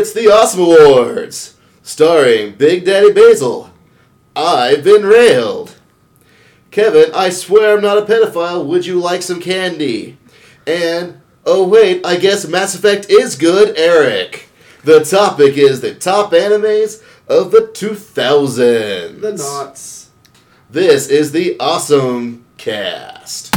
It's the Awesome Awards, starring Big Daddy Basil. I've been railed. Kevin, I swear I'm not a pedophile. Would you like some candy? And, oh wait, I guess Mass Effect is good, Eric. The topic is the top animes of the 2000s. The knots. This is the Awesome Cast.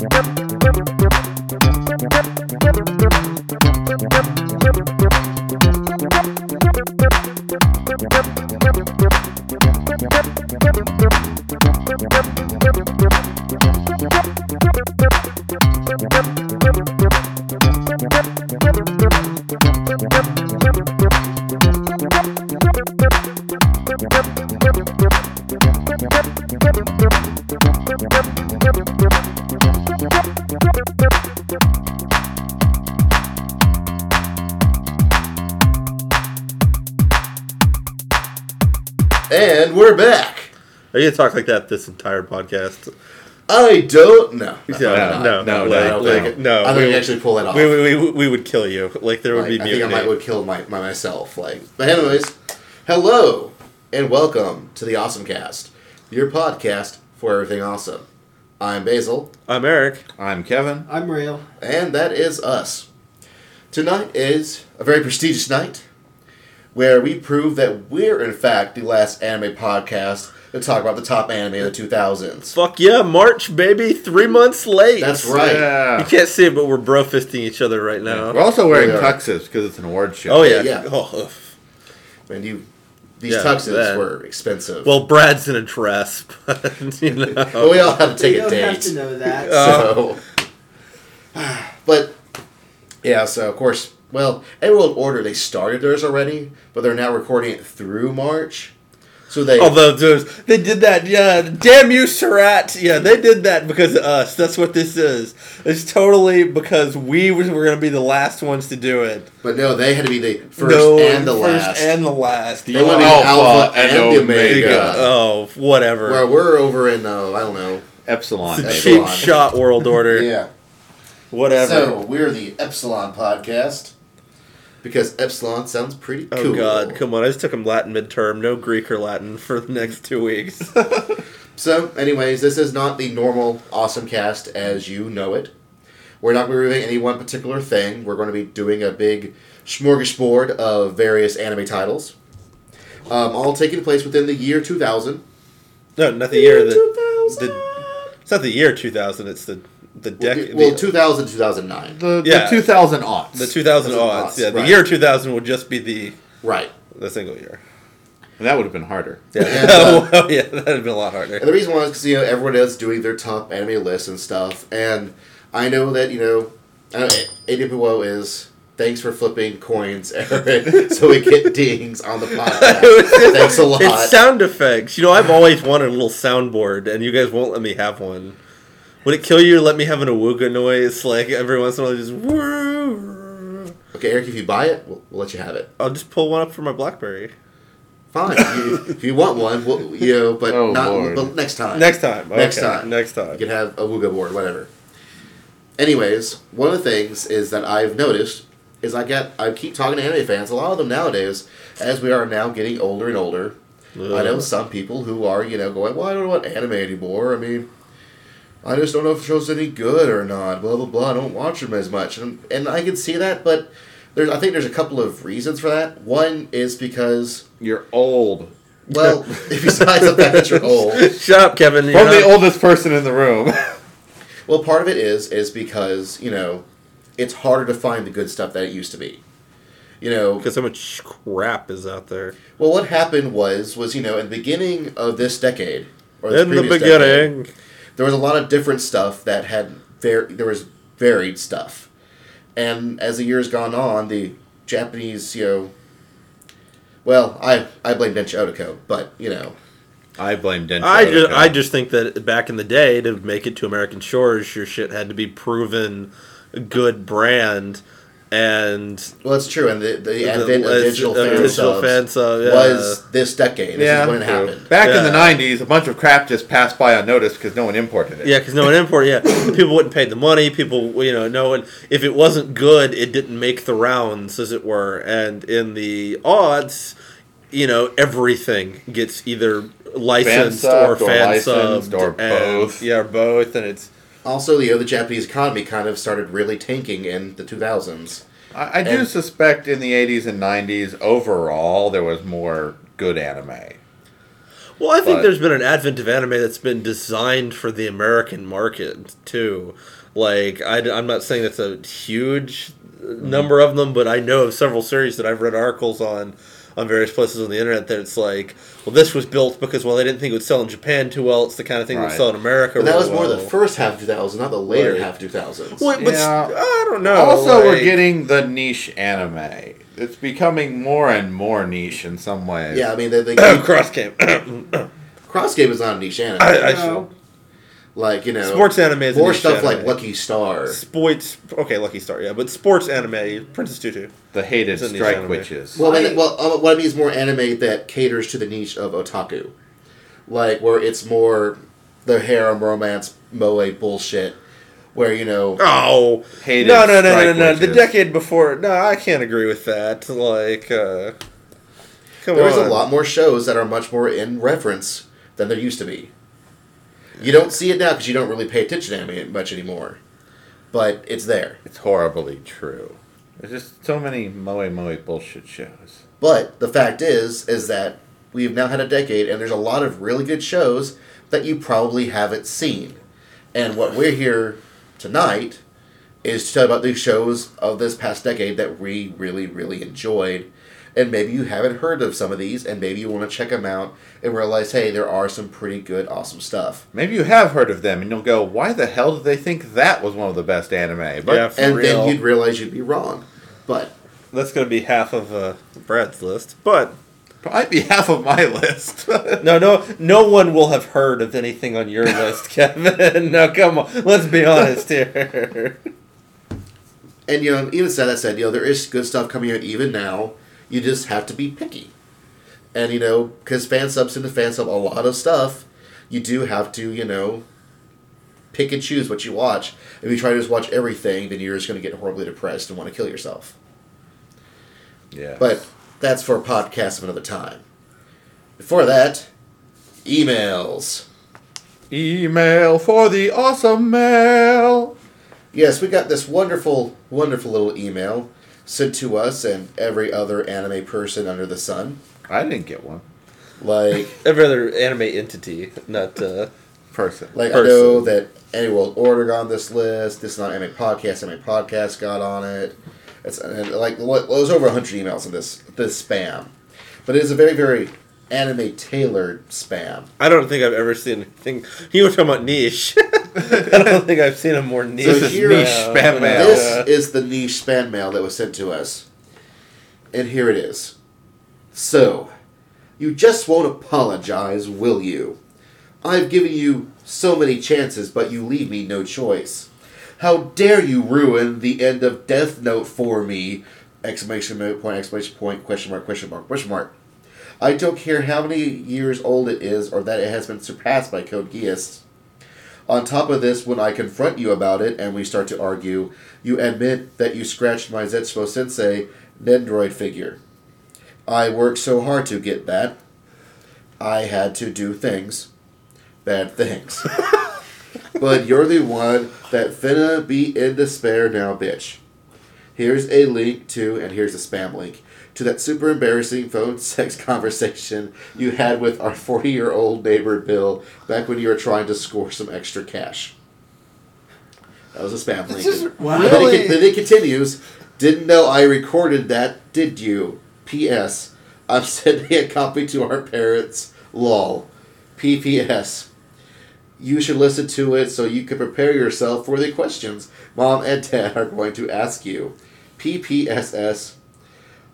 And gonna talk like that this entire podcast? I don't know. Yeah, I'm no, no, I like, don't like, think- no. I think we, we actually pull that off. we, we, we, we would kill you. Like there would Like, be I think I might would kill my, my myself. Like, but anyways, hello and welcome to the Awesome Cast, your podcast for everything awesome. I'm Basil, I'm Eric. I'm Kevin. I'm Rail. and that is us. Tonight is a very prestigious night where we prove that we're in fact the last anime podcast to talk about the top anime of the 2000s. Fuck yeah, March baby, three months late. That's right. You can't see it, but we're bro fisting each other right now. We're also wearing We tuxes because it's an award show. Oh yeah. Yeah. Oh, ugh. And you, these Yeah, tuxes that. were expensive. well, Brad's in a dress, but you know. but we all have to take you a don't date. have to know that. Uh, So, but yeah, so of course, well, Anime World Order they started theirs already, but they're now recording it through March. So they Although those, they did that, yeah. Damn you, Surat! Yeah, they did that because of us. That's what this is. It's totally because we were going to be the last ones to do it. but no, they had to be the first no, and the first last. and the last. they want to be Alpha Alpha and and, the Omega. Omega. Oh, whatever. Where we're over in uh, I don't know. Epsilon. the Epsilon. baby. cheap shot world order. Yeah. Whatever. So we're the Epsilon podcast because Epsilon sounds pretty oh cool. God, come on! I just took him Latin midterm. No Greek or Latin for the next two weeks. So, anyways, this is not the normal awesome cast as you know it. We're not going to be reviewing any one particular thing. We're going to be doing a big smorgasbord of various anime titles, um, all taking place within the year 2000. no, not the year that. 2000. the- It's not the year 2000. It's the the well, decade. well, 2000 2009. The, Yeah. the 2000 aughts. the 2000 Those are odds. Yeah, the year 2000 would just be the Right. the single year. And that would have been harder. Yeah. And, uh, well, yeah, that'd have been a lot harder. And the reason why is because, you know, everyone is doing their top anime lists and stuff. And I know that, you know, I know AWO is. Thanks for flipping coins, Aaron, so we get dings on the podcast. Thanks a lot. It's sound effects. You know, I've always wanted a little soundboard, and you guys won't let me have one. Would it kill you to let me have an awooga noise, like every once in a while, just woo? Okay, Eric, if you buy it, we'll, we'll let you have it. I'll just pull one up for my BlackBerry Fine. you, if you want one, we'll, you know, but Oh, not Lord. but next time. next time. Next Okay, time. Next You time. can have a Wooga board, whatever. Anyways, one of the things is that I've noticed is I get I keep talking to anime fans. A lot of them nowadays, as we are now getting older and older. I know some people who are you know going, well, I don't want anime anymore. I mean, I just don't know if the show's any good or not. Blah blah blah. I don't watch them as much, and and I can see that, but there's I think there's a couple of reasons for that. One is because You're old. well, besides the fact that you're old. Shut up, Kevin. You're From the not- oldest person in the room. Well, part of it is is because you know it's harder to find the good stuff that it used to be. You know, Because so much crap is out there. well, what happened was was you know in the beginning of this decade or In the previous decade, beginning. There was a lot of different stuff that had var- there was varied stuff, and as the years gone on, the Japanese you know. Well, I I blame Densha Otoko, but you know, I blame Densho. I just, I just think that back in the day, to make it to American shores, your shit had to be proven a good brand. And Well, it's true, and the, the advent of digital, uh, fan, digital subs fan sub, yeah. was this decade. This yeah, is when it true. happened. Back in the '90s, a bunch of crap just passed by unnoticed because no one imported it. Yeah, because no one imported. Yeah, people wouldn't pay the money. People, you know, no one. If it wasn't good, it didn't make the rounds, as it were. And in the odds, you know, everything gets either licensed or Fan-subbed or fan licensed subbed or and- both. Yeah, or both, and it's Also, you know, the Japanese economy kind of started really tanking in the 2000s. I, I do And- suspect in the '80s and '90s, overall, there was more good anime. Well, I think But- there's been an advent of anime that's been designed for the American market too. Like, I, am not saying that's a huge number of them, but I know of several series that I've read articles on on various places on the internet that it's like, well, this was built because well, they didn't think it would sell in Japan too well. It's the kind of thing that would sell in America. But that really was more the first half of 2000, not the later Right. half 2000s. Well, but Yeah. s- I don't know. also, we're getting the niche anime. It's becoming more and more niche in some ways. Yeah, I mean, they, they cross game. Cross Game is not a niche anime. I, I No. Like, you know, sports anime is more stuff anime. like Lucky Star. Sports, okay, Lucky Star, yeah, but sports anime, Princess Tutu. The hated It's a niche strike anime. witches. Well, I well, uh, what I mean is more anime that caters to the niche of otaku, like where it's more the harem romance moe bullshit, where you know, Oh, Hated no, no, no, no, strike no, The decade before, no, I can't agree with that. Like, uh, come there's on. a lot more shows that are much more in reference than there used to be. You don't see it now because you don't really pay attention to anime much anymore, but it's there. It's horribly true. There's just so many moe moe bullshit shows. But the fact is, is that we've now had a decade, and there's a lot of really good shows that you probably haven't seen. And what we're here tonight is to tell you about these shows of this past decade that we really, really enjoyed. And maybe you haven't heard of some of these, and maybe you want to check them out and realize, hey, there are some pretty good, awesome stuff. Maybe you have heard of them, and you'll go, "Why the hell did they think that was one of the best anime?" But Yeah, for and real. then you'd realize you'd be wrong. But That's going to be half of uh, Brad's list, but might be half of my list. no, no, no one will have heard of anything on your list, Kevin. no, come on, let's be honest here. And you know, even said that said, you know, there is good stuff coming out even now. You just have to be picky. And you know, because fan subs into fan sub a lot of stuff, you do have to, you know, pick and choose what you watch. If you try to just watch everything, then you're just going to get horribly depressed and want to kill yourself. yeah, But that's for a podcast of another time. Before that, emails. email for the awesome mail. Yes, we got this wonderful, wonderful little email sent to us and every other anime person under the sun. I didn't get one. Like, Every other anime entity, not uh, Person. like I know that Anime World Order got on this list. This is not anime podcast. Anime podcast got on it. It's and like what well, there's over hundred emails in this this spam, but it is a very very anime tailored spam. I don't think I've ever seen anything. You were talking about niche. I don't think I've seen a more niche. This is spam. niche spam mail. This is the niche spam mail that was sent to us. And here it is. So, you just won't apologize, will you? I've given you so many chances, but you leave me no choice. How dare you ruin the end of Death Note for me? Exclamation point, exclamation point, question mark, question mark, question mark. I don't care how many years old it is or that it has been surpassed by Code Geass. On top of this, when I confront you about it and we start to argue, you admit that you scratched my Zetsubo Sensei Nendroid figure. I worked so hard to get that. I had to do things. Bad things. but you're the one that finna be in despair now, bitch. Here's a link to, and here's a spam link, to that super embarrassing phone sex conversation you had with our 40 year old neighbor Bill back when you were trying to score some extra cash. That was a spam link. just And then, it, then it continues. Didn't know I recorded that, did you? P.S. I'm sending a copy to our parents. Lol. P.P.S. You should listen to it so you can prepare yourself for the questions mom and dad are going to ask you. P.P.S.S.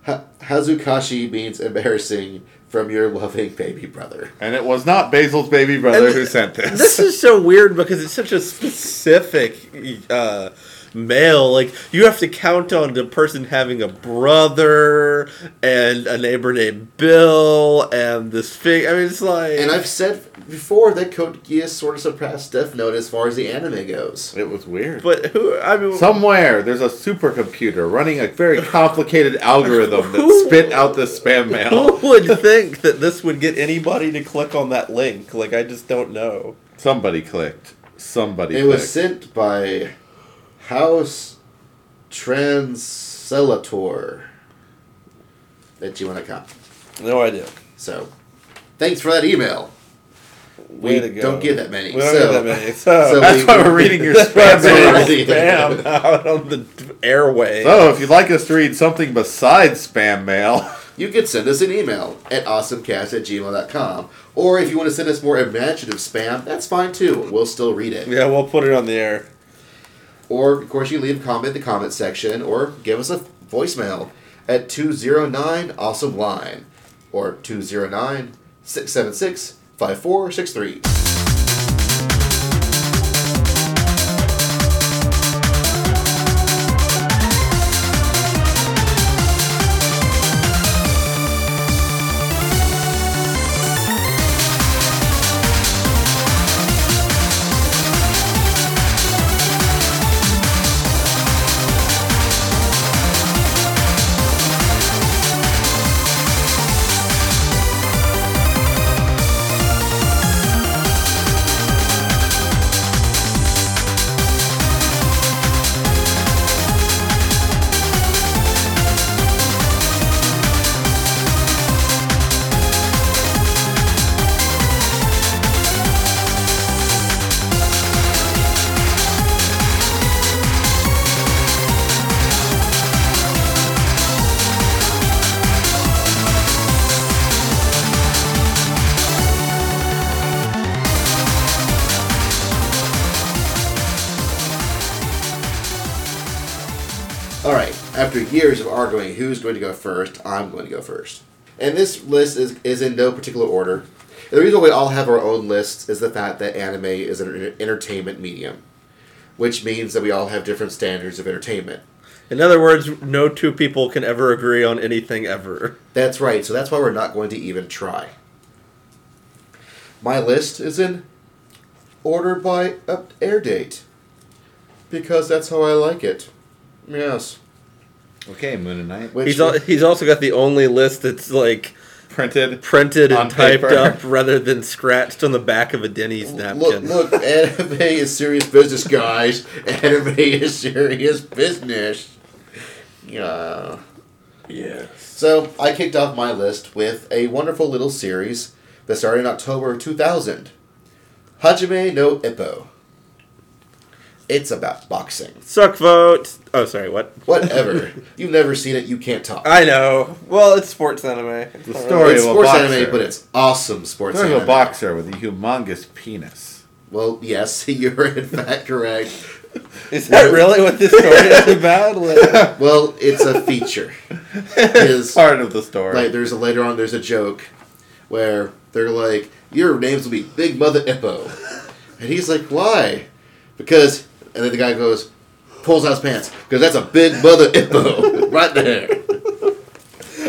Ha- Hazukashi means embarrassing from your loving baby brother. And it was not Basil's baby brother And who sent this. This is so weird because it's such a specific uh, mail. Like you have to count on the person having a brother and a neighbor named Bill and this fig. I mean, it's like. And I've said before that Code Geass sort of surpassed Death Note as far as the anime goes. It was weird. But who? I mean, Somewhere there's a supercomputer running a very complicated algorithm that Who- spit out the spam mail. who would think that this would get anybody to click on that link? Like, I just don't know. Somebody clicked. Somebody It clicked. was sent by House Translator at gmail.com. No idea. So, thanks for that email. Way We to go. don't get that many. We don't so, get that many. So, so That's we- why we're reading your That's spam mail. spam out on the airway. So, if you'd like us to read something besides spam mail, you could send us an email at awesomecast at gmail.com. Or if you want to send us more imaginative spam, that's fine too. We'll still read it. yeah, we'll put it on the air. Or, of course, you leave a comment in the comment section or give us a voicemail at 209 Awesome Line or 209 676 5463. Arguing who's going to go first, I'm going to go first. And this list is, is in no particular order. And the reason we all have our own lists is the fact that anime is an entertainment medium, which means that we all have different standards of entertainment. In other words, no two people can ever agree on anything ever. That's right. So that's why we're not going to even try. My list is in order by air date because that's how I like it. Yes. Okay, Moon and Knight, Which He's al- he's also got the only list that's like printed. printed and On typed paper. up rather than scratched on the back of a Denny's napkin. look, look, anime is serious business, guys. Anime is serious business. Yeah. Yes. So I kicked off my list with a wonderful little series that started in October of 2000. Hajime no Ippo. It's about boxing. Suck vote. Oh, sorry. What? Whatever. You've never seen it, you can't talk. I know. Well, it's sports anime. It's The not story- it's of a sports boxer. anime, but it's awesome sports There's anime. a boxer with a humongous penis. Well, yes, you're in fact correct. Is that really what this story is about? Like, Well, it's a feature. His Part of the story. like there's a later on there's a joke where they're like your names will be Big Mother Ippo, and he's like why? Because and then the guy goes pulls out his pants because that's a Big Mother Ippo right there.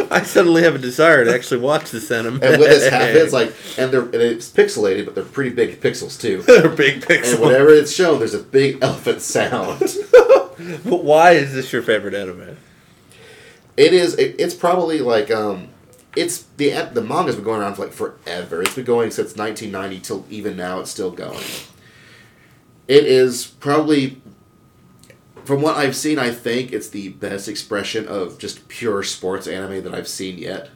I suddenly have a desire to actually watch this anime. And when this happens, like and they're and it's pixelated, but they're pretty big pixels too. They're big pixels. And whenever it's shown, there's a big elephant sound. But why is this your favorite anime? It is. It, it's probably like um, it's the the manga's been going around for like forever. It's been going since 1990 till even now. It's still going. It is probably, from what I've seen, I think it's the best expression of just pure sports anime that I've seen yet.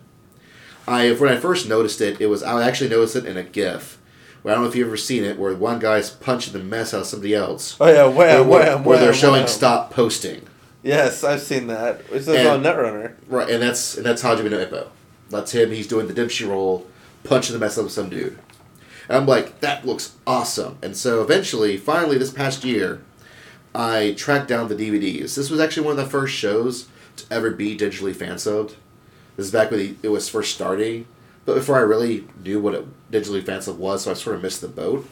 I when I first noticed it, it was I actually noticed it in a GIF. Where I don't know if you've ever seen it, where one guy's punching the mess out of somebody else. Oh yeah, where, wham, where- wham, where they're showing wham. stop posting. Yes, I've seen that. It's And- on Netrunner. Right, and that's and that's Hajime no Ippo. That's him. He's doing the Dempsey roll, punching the mess out of some dude. And I'm like, that looks awesome. And so eventually, finally, this past year, I tracked down the DVDs. This was actually one of the first shows to ever be digitally fan subbed. This is back when it was first starting, but before I really knew what a digitally fan was, so I sort of missed the boat.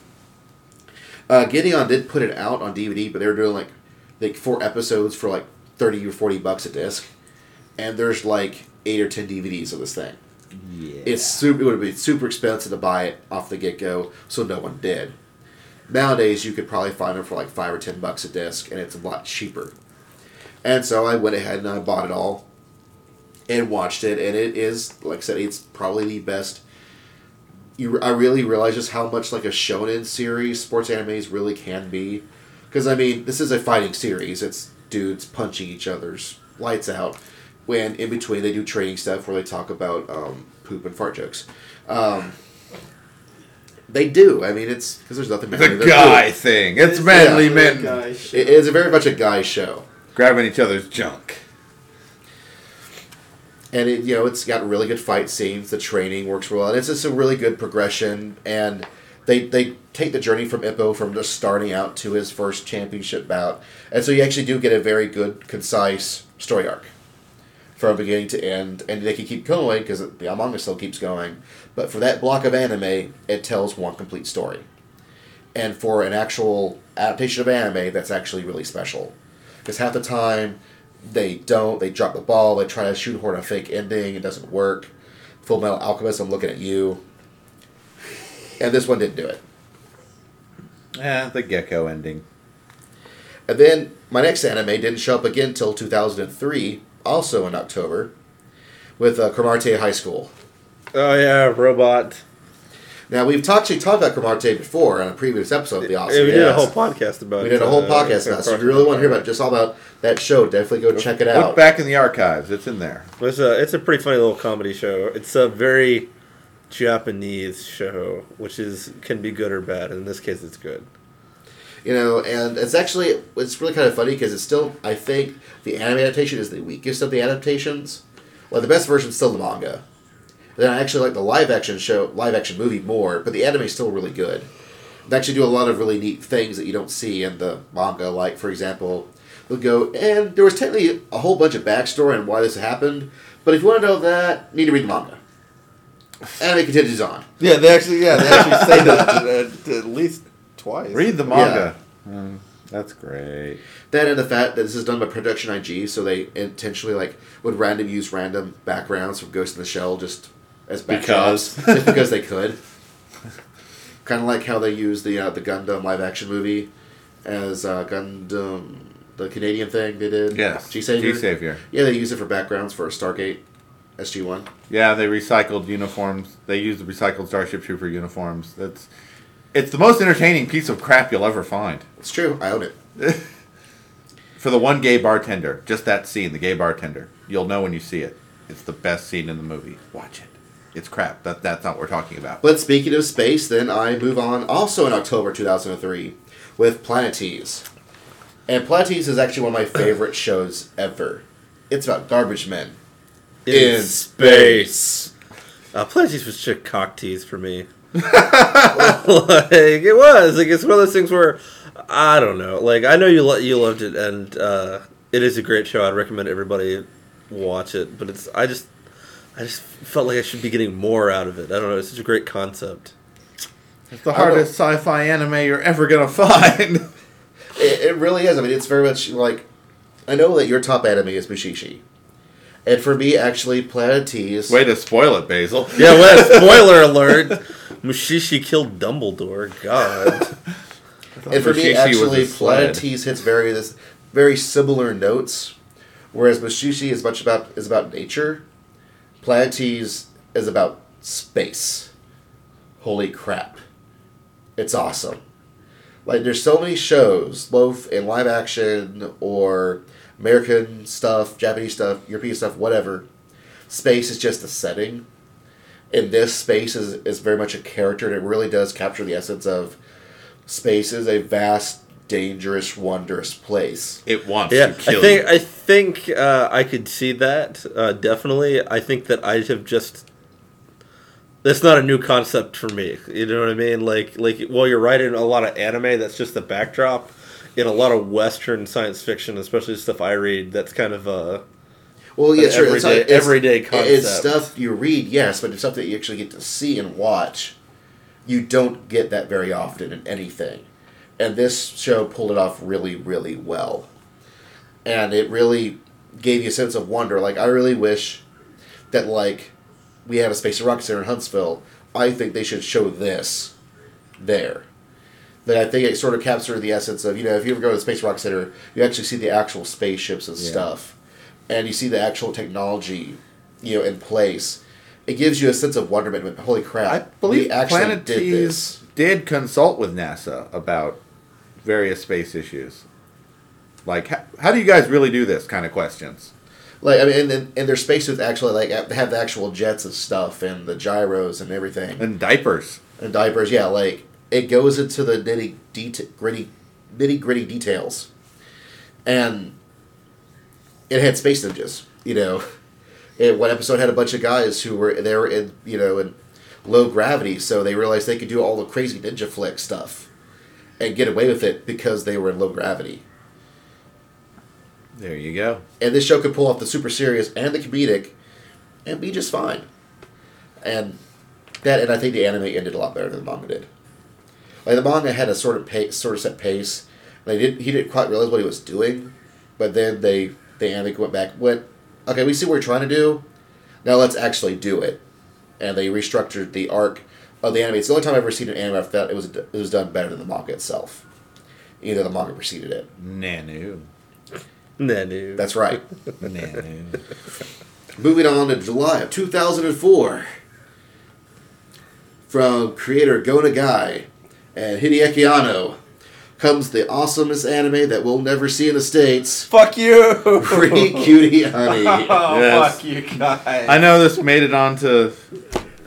Uh, Geneon did put it out on DVD, but they were doing like like four episodes for like thirty or forty bucks a disc, and there's like eight or ten DVDs of this thing. Yeah. It's super. It would been super expensive to buy it off the get go, so no one did. Nowadays, you could probably find them for like five or ten bucks a disc, and it's a lot cheaper. And so I went ahead and I bought it all, and watched it, and it is like I said, it's probably the best. You, I really realize just how much like a shonen series sports animes really can be, because I mean this is a fighting series. It's dudes punching each other's lights out. When in between they do training stuff where they talk about um, poop and fart jokes. Um, they do. I mean, it's because there's nothing. manly the than guy poop. thing. It's manly Yeah. men Guys, It is very much a guy show. grabbing each other's junk. and it you know it's got really good fight scenes. The training works well, and it's just a really good progression. And they they take the journey from Ippo from just starting out to his first championship bout, and so you actually do get a very good, concise story arc from beginning to end. And they can keep going because the manga still keeps going. But for that block of anime, it tells one complete story. And for an actual adaptation of anime, that's actually really special. Because half the time, they don't. They drop the ball. They try to shoehorn a fake ending. It doesn't work. Full Metal Alchemist. I'm looking at you. And this one didn't do it. Eh, the gecko ending. And then my next anime didn't show up again until 2003, also in October, with uh, Cromartie High School. Oh yeah, robot. Now we've talked, actually talked about Cromartie before on a previous episode of the Awesome. Yeah, we did a whole podcast about. It. We did a whole uh, podcast now. So if you really want to hear about just all about that show, definitely go check it out. Look back in the archives. It's in there. It's a it's a pretty funny little comedy show. It's a very Japanese show, which is can be good or bad. In this case, it's good. You know, and it's actually it's really kind of funny because it's still I think the anime adaptation is the weakest of the adaptations. Well, the best version is still the manga. Then I actually like the live action show, live action movie more, but the anime is still really good. They actually do a lot of really neat things that you don't see in the manga. Like for example, they'll go and there was technically a whole bunch of backstory on why this happened, but if you want to know that, you need to read the manga. Anime continues on. Yeah, they actually yeah they actually say that to at least twice. Read the manga. Mm, that's great. That and the fact that this is done by Production IG, so they intentionally like would random use random backgrounds from Ghost in the Shell just as Because. just because they could. kind of like how they use the uh, the Gundam live action movie as uh, Gundam, the Canadian thing they did. Yes. G Savior. G Savior. Yeah, they use it for backgrounds for Stargate, SG One. Yeah, they recycled uniforms. They used the recycled Starship Trooper uniforms. That's it's the most entertaining piece of crap you'll ever find. It's true. I own it. For the one gay bartender, just that scene, the gay bartender, you'll know when you see it. It's the best scene in the movie. Watch it. It's crap. That that's not what we're talking about. But speaking of space, then I move on also in October 2003 with Planetes. And Planetes is actually one of my favorite shows ever. It's about garbage men in space. Uh, Planetes was chick cock tease for me. like it was like it's one of those things where I don't know. Like I know you lo- you loved it, and uh, it is a great show. I'd recommend everybody watch it. But it's I just I just felt like I should be getting more out of it. I don't know. It's such a great concept. It's the hardest sci-fi anime you're ever gonna find. It, it really is. I mean, it's very much like I know that your top anime is Mushishi, and for me, actually, Planet Planetes. Way to spoil it, Basil. Yeah, well, spoiler alert. Mushishi killed Dumbledore. God. and for me, Mushishi was actually, a. Planetes hits very this very similar notes, whereas Mushishi is much about is about nature. Planetes is about space. Holy crap! It's awesome. Like there's so many shows, both in live action or American stuff, Japanese stuff, European stuff, whatever. Space is just a setting. And this space is, is very much a character, and it really does capture the essence of space is a vast, dangerous, wondrous place. It wants Yeah, to kill I think you. I think uh, I could see that. Uh, definitely, I think that I'd have just. That's not a new concept for me. You know what I mean? Like, like, well, you're right in a lot of anime. That's just the backdrop. In a lot of Western science fiction, especially stuff I read, that's kind of uh, Well, yeah, An sure. it's, everyday- it's- everyday It's stuff you read, yes, but it's stuff that you actually get to see and watch. You don't get that very often in anything. And this show pulled it off really, really well. and it really gave you a sense of wonder. Like I really wish that like we had a Space Rocket Center in Huntsville. I think they should show this there. That I think it sort of captured the essence of you know if you ever go to the Space Rocket Center, you actually see the actual spaceships and Yeah. stuff, and you see the actual technology, you know, in place. It gives you a sense of wonderment. Holy crap! I believe Planet did Tees did consult with NASA about various space issues. Like, how, how do you guys really do this kind of questions? Like I mean, and, and, and their spacesuits actually like have the actual jets and stuff, and the gyros and everything, And diapers. and diapers. Yeah, like it goes into the nitty deta- gritty, nitty gritty details, and it had space ninjas. You know, it, one episode had a bunch of guys who were they were in you know in low gravity, so they realized they could do all the crazy ninja flick stuff, and get away with it because they were in low gravity. There you go. and this show could pull off the super serious and the comedic and be just fine and that and i think the anime ended a lot better than the manga did like the manga had a sort of pace sort of set pace they didn't he didn't quite realize what he was doing but then they the anime went back went okay we see what we're trying to do now let's actually do it and they restructured the arc of the anime it's the only time i've ever seen an anime i felt it was it was done better than the manga itself either the manga preceded it Nanu. Nanu. that's right Nanu. Moving on to July of 2004. From creator Go Nagai and Hideaki Anno comes the awesomest anime that we'll never see in the States. Fuck you. Free Cutie Honey. Oh, Yes. fuck you guys. I know this made it onto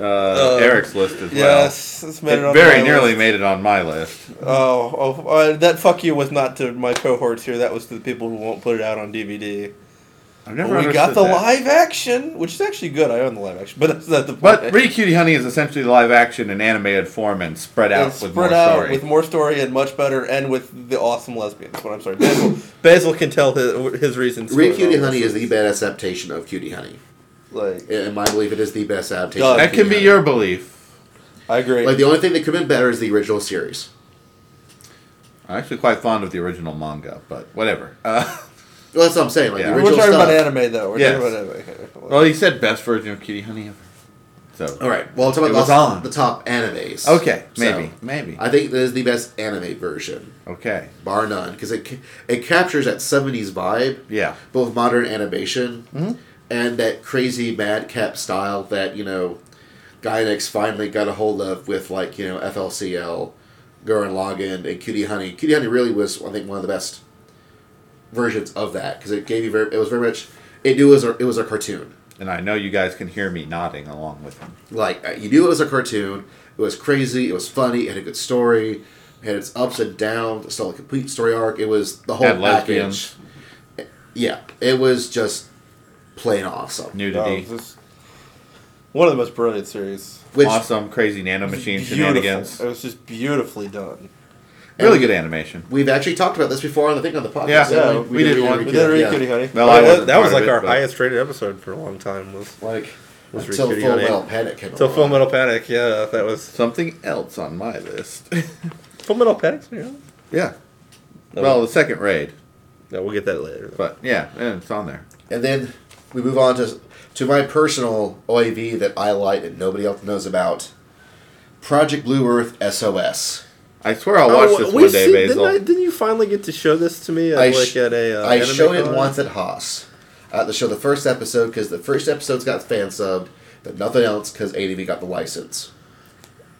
uh, Eric's list as well. Yes, it's made It it on very my nearly list. made it on my list. Oh, oh uh, that fuck you was not to my cohorts here. That was to the people who won't put it out on DVD. I've But never we got the that. live action, which is actually good. I own the live action, but that's not the point. But Pretty Cutie Honey is essentially the live action in animated form and spread out It's with spread more out story. with more story and much better, and with the awesome lesbians. What I'm sorry, Basil, Basil can tell his, his reasons. Free for Cutie Honey is the best adaptation of Cutie Honey. like In my belief, it is the best adaptation. Done. of that can be Honey. your belief. I agree. Like the only thing that could have been better is the original series. I'm actually quite fond of the original manga, but whatever. Uh, Well, that's what I'm saying. Like Yeah. the We're original talking stuff. about anime, though. We're Yes. talking about anime. Okay. well, he said best version of Cutie Honey ever. So All right. Well, I'm talking It about was the- on. the top animes. okay, So, maybe, maybe. I think that is the best anime version. Okay, bar none, because it ca- it captures that '70s vibe, yeah. both modern animation Mhm. and that crazy madcap style that you know, Gainax finally got a hold of with like you know FLCL, Gurren Lagann, and Cutie Honey. Cutie Honey really was, I think, one of the best versions of that because it gave you very, it was very much, it knew it was a, it was a cartoon. And I know you guys can hear me nodding along with him. Like uh, you knew it was a cartoon. It was crazy. It was funny. It had a good story. It had its ups and downs. It still a complete story arc. It was the whole Had package. lesbians. Yeah, it was just plain awesome. Nudity, Oh, this- one of the most brilliant series. Which awesome, crazy nanomachine Beautiful. shenanigans. It was just beautifully done. Really good animation. we've actually talked about this before on the thing on the podcast. Yeah. haven't Yeah, we did Re- one. We did read yeah. Cutie Honey. Well, That- I that, wasn't that was like it, our highest rated episode for a long time. Was Like was until Cutie Full Honey. Metal Panic came Till. Full Metal Panic, yeah, that was Something else on my list. Full Metal Panic. Yeah. yeah. No, Well, the second raid, no, we'll get that later. but yeah, and it's on there. And then we move on to to my personal OAV that I like and nobody else knows about. Project Blue Earth SOS. I swear I'll watch this Oh, we one day, Basil. Didn't, I, didn't you finally get to show this to me? At, I like at a. Uh, I showed it once at Haas. I had to show the first episode because the first episode's got fan subbed, but nothing else because ADV got the license.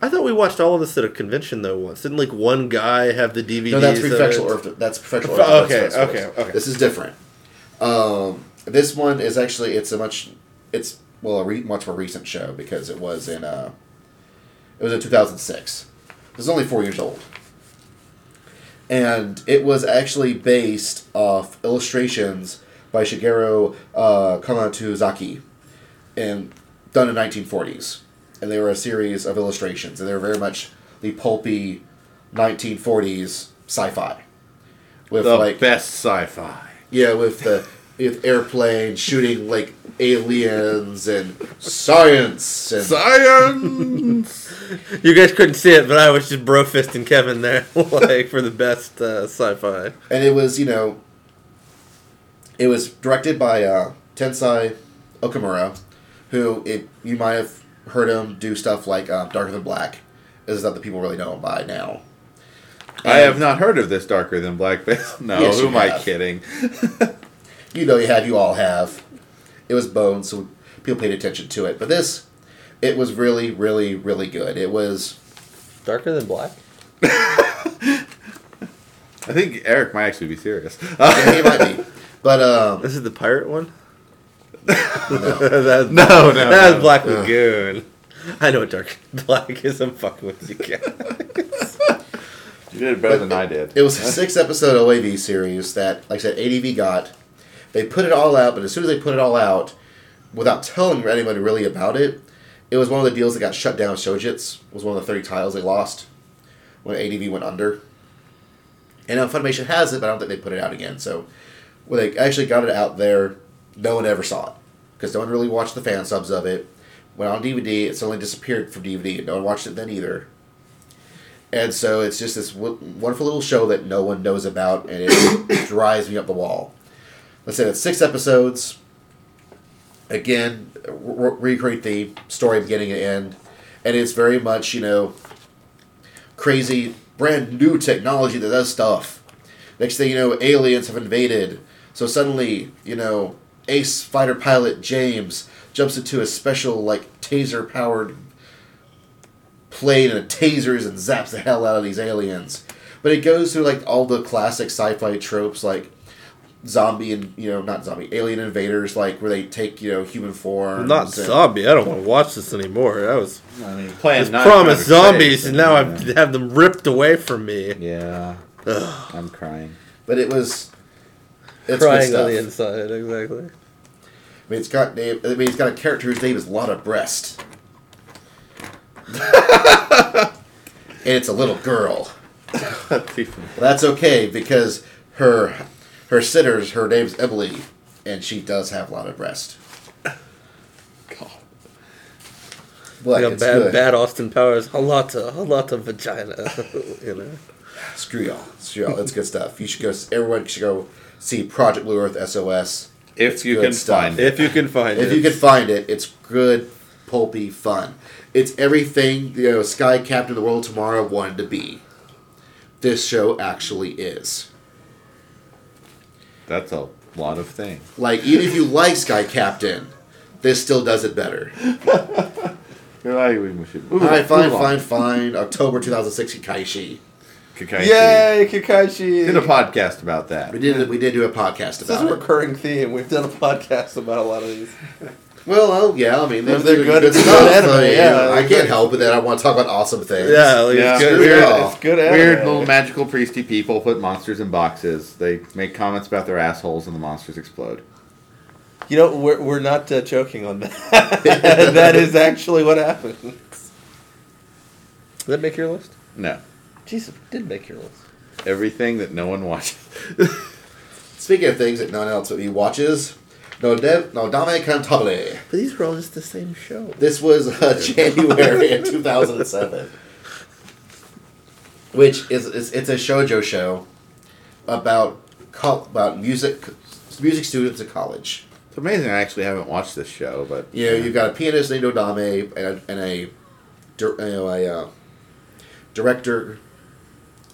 I thought we watched all of this at a convention though. Once didn't like one guy have the DVD? No, that's of professional? Earth. That's professional Earth. okay, okay, okay. This is different. Um, this one is actually it's a much it's well a re, much more recent show because it was in uh, it was in two thousand six. It was only four years old, and it was actually based off illustrations by Shigeru uh, Komatsuzaki, and done in nineteen forties, and they were a series of illustrations, and they were very much the pulpy nineteen forties sci-fi. With the like best sci-fi. yeah, with the with airplanes shooting like aliens and science and Science. You guys couldn't see it, but I was just bro fisting Kevin there, like for the best uh, sci-fi. and it was you know It was directed by uh, Tensai Okamura, who it you might have heard him do stuff like uh, Darker Than Black. Is stuff that people really know him by now. I have not heard of this darker than black face. No, Yes, who you am I kidding? You know, you have, you all have. It was Bones, so people paid attention to it. But this, it was really, really, really good. It was Darker than black. I think Eric might actually be serious. yeah, it might be, but um, This is the pirate one. no. that's, No, no, that's no. Black Lagoon. I know what Dark Black is. I'm fucking with you guys. you did better than I did. It was a six episode OAV series that, like I said, ADV got. They put it all out, but as soon as they put it all out, without telling anybody really about it, it was one of the deals that got shut down. Sojitz was one of the 30 titles they lost when ADV went under. And now Funimation has it, but I don't think they put it out again. So when they actually got it out there, no one ever saw it. Because no one really watched the fan subs of it. Went on DVD, it suddenly disappeared from DVD, and no one watched it then either. And so it's just this w- wonderful little show that no one knows about, and it drives me up the wall. Let's say that's six episodes. Again, re- recreate the story beginning and end, and it's very much you know crazy, brand new technology that does stuff. Next thing you know, aliens have invaded. So suddenly, you know, ace fighter pilot James jumps into a special like taser powered plane and tasers and zaps the hell out of these aliens. But it goes through like all the classic sci-fi tropes like zombie and you know not zombie alien invaders like where they take you know human form. Not zombie. I don't want to watch this anymore. That was I mean, playing it's promised zombies, six, and now I have them ripped away from me. Yeah, Ugh. I'm crying. But it was it's Crying good on the inside, exactly. I mean, it's got name. I mean, it's got a character whose name is Lotta Breast, and it's a little girl. That's okay because her her sitters, her name's Emily, and she does have Lotta Breast. What? Like a it's bad, good. bad Austin Powers. A lot of, a lot of vagina. you know. Screw y'all. Screw y'all. It's good stuff. You should go. Everyone should go see Project Blue Earth SOS. If you can stuff. find it. If you can find If it. you can find it, it's good, pulpy fun. It's everything you know. Sky Captain of the World Tomorrow wanted to be. This show actually is. That's a lot of things. Like even if you like Sky Captain, this still does it better. You're right, we should move All right, fine, move on. fine, fine. October 2006 Kaishi. Kekkaishi. Yay, Kekkaishi! Did a podcast about that. We did we did do a podcast about This is a it. recurring theme. We've done a podcast about a lot of these. Well, oh yeah, I mean they're, they're good, good, it's stuff. good anime, I mean, yeah, I they're can't good. help it that I want to talk about awesome things. Yeah, like, Yeah. it's good. Weird, y'all. it's good anime. Weird little magical priesty people put monsters in boxes. They make comments about their assholes and the monsters explode. You know, we're, we're not uh, joking on that. that is actually what happens. Did that make your list? No. Jesus, it did make your list. Everything that no one watches. Speaking of things that no one else but watches, no de- Nodame Cantabile. But these were all just the same show. This was uh, January of 2007, which is, is it's a shojo show about col- about music music students at college. It's amazing I actually haven't watched this show, but You know, you've got a pianist named Nodame and a, and a, you know, a uh, director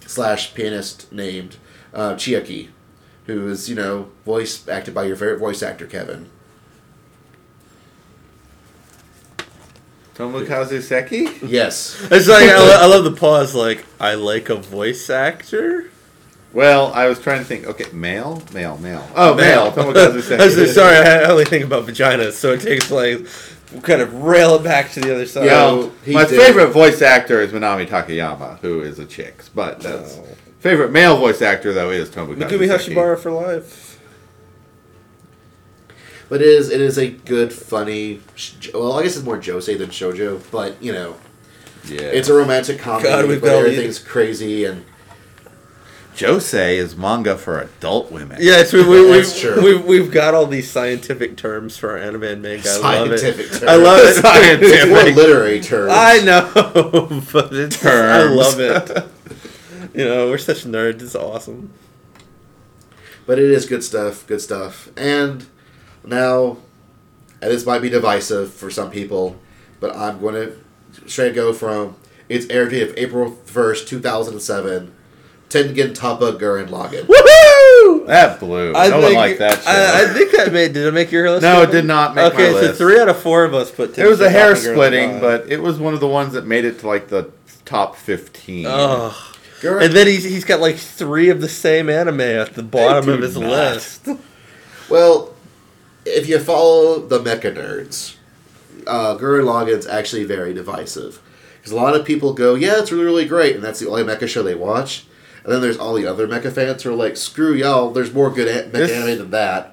slash pianist named uh, Chiaki, who is you know voice acted by your favorite voice actor Kevin. Tomokazu Seki? Yes, It's like I, lo- I love the pause. Like I like a voice actor. Well, I was trying to think. Okay, male, male, male. Oh, male. Tomokazu I was Seki. sorry, I only think about vaginas, so it takes like kind of rail it back to the other side. Yeah. Well, he my did. favorite voice actor is Minami Takayama, who is a chick. But that's Oh. Favorite male voice actor though is Tomokazu Megumi Seki. Hayashibara for life. but it is it is a good funny. sh- Well, I guess it's more josei than shojo, but you know, Yeah, it's a romantic comedy God, we've where got all everything's crazy and josei is manga for adult women. Yes, we, we, That's we've, true. We've, we've got all these scientific terms for our anime and manga. I love it. Scientific terms. I love it. it's more literary terms. I know, but it's, I Terms. love it. You know, we're such nerds. It's awesome. But it is good stuff, good stuff. And now, and this might be divisive for some people, but I'm going to straight go from its air date of April 1st, 2007, Tengen Toppa Gurren Lagann. Woohoo! That blew. I no think, one liked that show. I, I think that made. Did it make your list? No, it did not make okay, my so list. three out of four of us put. it was a hair splitting, but it was one of the ones that made it to like the top fifteen. Ugh. Gurren, And then he's, he's got like three of the same anime at the bottom of his not. list. well, if you follow the mecha nerds, uh, Gurren Lagann's actually very divisive. Because a lot of people go, yeah, it's really, really great, and that's the only mecha show they watch. And then there's all the other mecha fans who are like, screw y'all, there's more good a- mecha This- anime than that.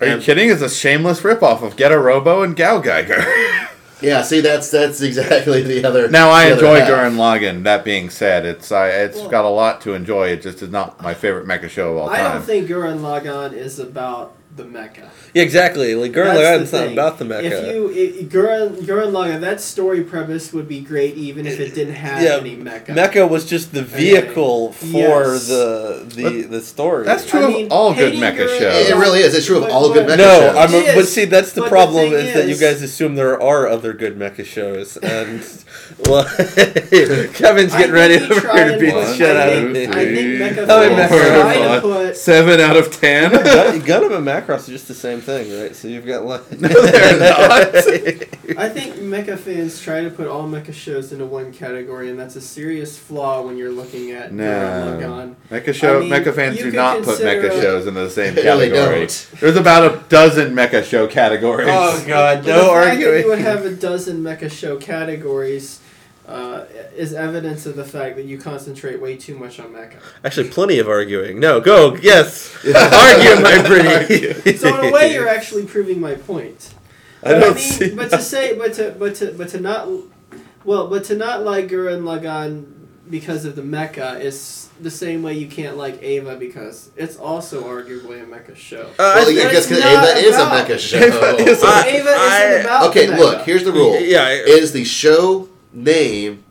Are you kidding? It's a shameless ripoff of Getter Robo and GaoGaiGar. Yeah, see, that's that's exactly the other. now I enjoy half. Gurren Lagann. That being said, it's I it's Well- got a lot to enjoy. It just is not my favorite mecha show of all I time. I don't think Gurren Lagann is about the mecha. Yeah, exactly. Like Gurren That's Lagann's the not about the mecha. If you i Gurren Gurren Lagann, that story premise would be great even if it didn't have Yeah, any mecha. Mecha was just the vehicle for Yes. the the the story. That's true I of mean, all good hating mecha Gurren- shows. It really is. It's true of But- all good but- mecha no, shows. I'm. It but see, that's the but the problem thing is, that you guys assume there are other good mecha shows, and well, Kevin's getting ready over here to beat the shit out of me. I think Mecha and fans Mecha try to Fun. put Seven out of ten. Gun- a and Macross are just the same thing, right? So you've got like No, they're not. I think mecha fans try to put all mecha shows into one category, and that's a serious flaw when you're looking at No. Gurren Mecha show I mean, mecha fans do not put mecha a- shows into the same category. don't. There's about a dozen mecha show categories. oh god, But no the fact that you would have a dozen mecha show categories uh, is evidence of the fact that you concentrate way too much on mecha. Actually, plenty of arguing. No, go. Yes, argue, my pretty. So in a way, you're actually proving my point. I But don't mean, see. but to say, but to, but to, but to not, well, but to not like Gurren Lagann because of the mecha is the same way you can't like Eva because it's also arguably a mecha show. Uh, Well, yeah, because Eva not is a about- mecha show. Eva is a- I- Eva I- isn't about okay, the mecha. look, here's the rule. Yeah, I- Is the show name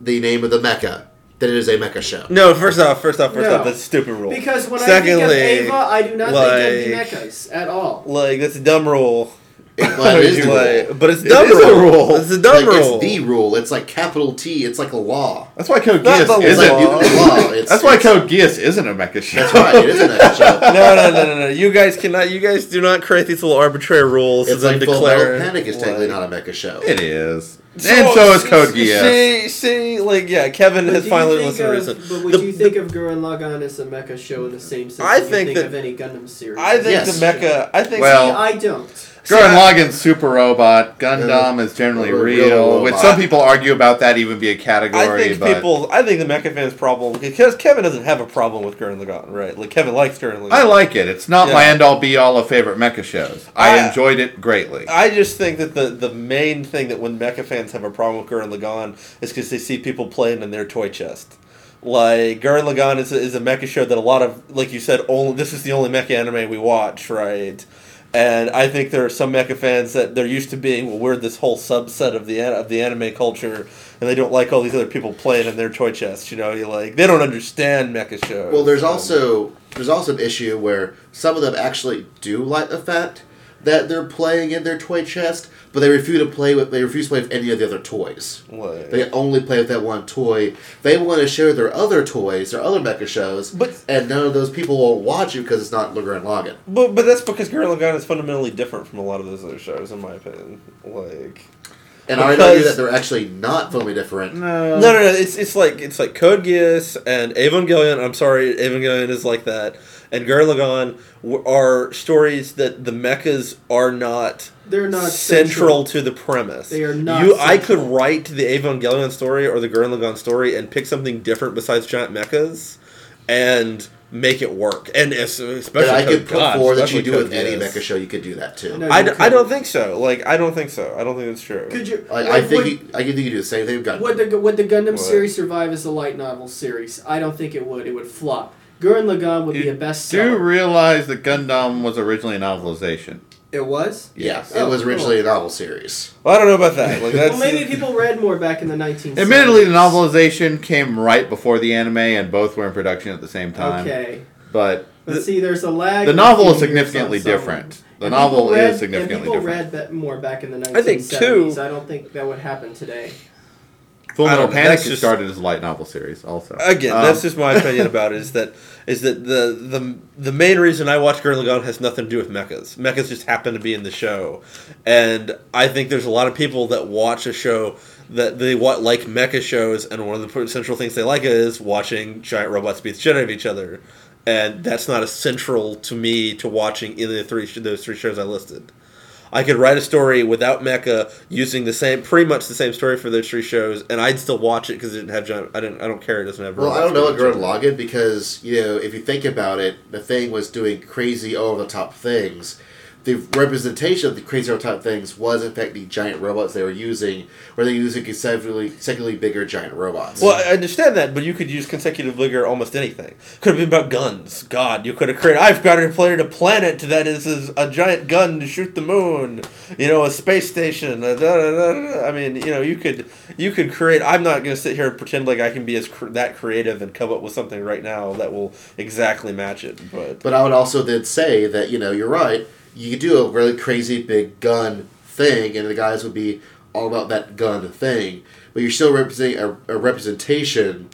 the name of the mecha? Then it is a mecha show. No, first off, first off, first No. off, that's a stupid rule. Because when Secondly, I think of Eva, I do not like- think of the mechas at all. like that's a dumb rule. Well, it is the Like, rule. but it's It dumb is a rule. rule. It's a dumb Like, rule. it's the rule. It's like capital T. It's like a law. That's why Code Not Geass isn't. like law. Newton's law. It's, That's why it's- Code Geass isn't a mecha show. That's right. It is a mecha show. no, no, no, no, no. You guys cannot. You guys do not create these little arbitrary rules It's and like then Full declare. Metal Panic is technically like- not a mecha show. It is. and so is Code Geass. See, see, like yeah, Kevin But has finally think listened to of- reason. But would The- you think of Gurren Lagann as a mecha show in the same sense I that you think think that- of any Gundam series? I think Yes. the mecha. I think. Well- See, I don't. Gurren Lagann's super robot. Gundam is generally real real, which some people argue about that even be a category. I think but people. I think the mecha fans' problem because Kevin doesn't have a problem with Gurren Lagann, right? Like Kevin likes Gurren Lagann. I like it. It's not Yeah. my end all be all of favorite mecha shows. I, I- enjoyed it greatly. I just think that the, the main thing that when mecha fans have a problem with Gurren Lagann is because they see people playing in their toy chest. Like Gurren Lagann is a, is a mecha show that a lot of like you said only this is the only mecha anime we watch right, and I think there are some mecha fans that they're used to being well we're this whole subset of the of the anime culture and they don't like all these other people playing in their toy chests. You know, you like they don't understand mecha shows. Well, there's also there's also an issue where some of them actually do like the fact that they're playing in their toy chest, but they refuse to play with they refuse to play with any of the other toys. like, They only play with that one toy. They want to share their other toys, their other mecha shows, But- and none of those people will watch you because it's not Gurren Lagann. But but that's because Gurren Lagann is fundamentally different from a lot of those other shows, in my opinion. Like And I argue Because- that they're actually not fully different. no. no, no, no. It's it's like it's like Code Geass and Evangelion. I'm sorry, Evangelion is like that. And Gurren Lagann are stories that the mechas are not They're not central, to the premise. They are not You, I could write the Evangelion story or the Gurren Lagann story and pick something different besides giant mechas, and make it work. And especially And I could oh put God, forward that especially you do with any mecha show. You could do that too. No. I, you d- I couldn't. don't think so. Like I don't think so. I don't think that's true. Could you? I, I think would, you, I think you could do the same thing. with Gundam. would the would the Gundam What? series survive as a light novel series? I don't think it would. It would flop. Gurren Lagann would be You a best do you realize that Gundam was originally a novelization. it was. Yeah, Oh, it was cool. originally a novel series. Well, I don't know about that. Like that's Well, maybe people read more back in the 1970s. Admittedly, the novelization came right before the anime, and both were in production at the same time. Okay. but But the, see, there's a lag. the novel is significantly different. The And novel read- is significantly different. and people different. read more back in the 1970s. I think, too- I don't think that would happen today. Full Metal Panic just- started as a light novel series, also. Again, Um, that's just my opinion about it. Is that is that the the the main reason I watch Gurren Lagann has nothing to do with mechas. Mechas just happen to be in the show, and I think there's a lot of people that watch a show that they wa- like mecha shows, and one of the central things they like is watching giant robots beat the shit out of each other, and that's not essential to me to watching either of the three those three shows I listed. I could write a story without mecha using the same, pretty much the same story for those three shows, and I'd still watch it because it didn't have giant. I didn't. I don't care. It doesn't have. Well, I don't know each Gurren. Lagann because you know if you think about it, the thing was doing crazy over the top things. The representation of the crazy top things was in fact the giant robots they were using, where they're using consecutively, consecutively bigger giant robots. Well, I understand that, but you could use consecutive bigger almost anything. Could have been about guns. God, you could have created. I've got to create a planet that is, is a giant gun to shoot the moon. You know, a space station. uh, da, da, da. I mean, you know, you could you could create. I'm not going to sit here and pretend like I can be as cr- that creative and come up with something right now that will exactly match it. But But I would also then say that you know you're right. You could do a really crazy big gun thing, and the guys would be all about that gun thing. But you're still representing a, a representation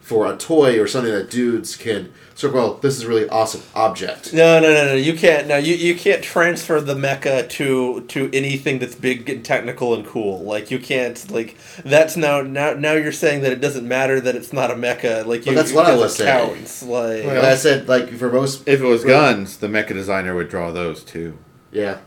for a toy or something that dudes can sort of well, this is a really awesome object. No, no, no, no. You can't. No, you, you can't transfer the mecha to to anything that's big and technical and cool. Like you can't. Like that's now now now you're saying that it doesn't matter that it's not a mecha. Like you. But that's what I was saying. Counts. Like And I said like for most, If it was guns, the mecha designer would draw those too. yeah.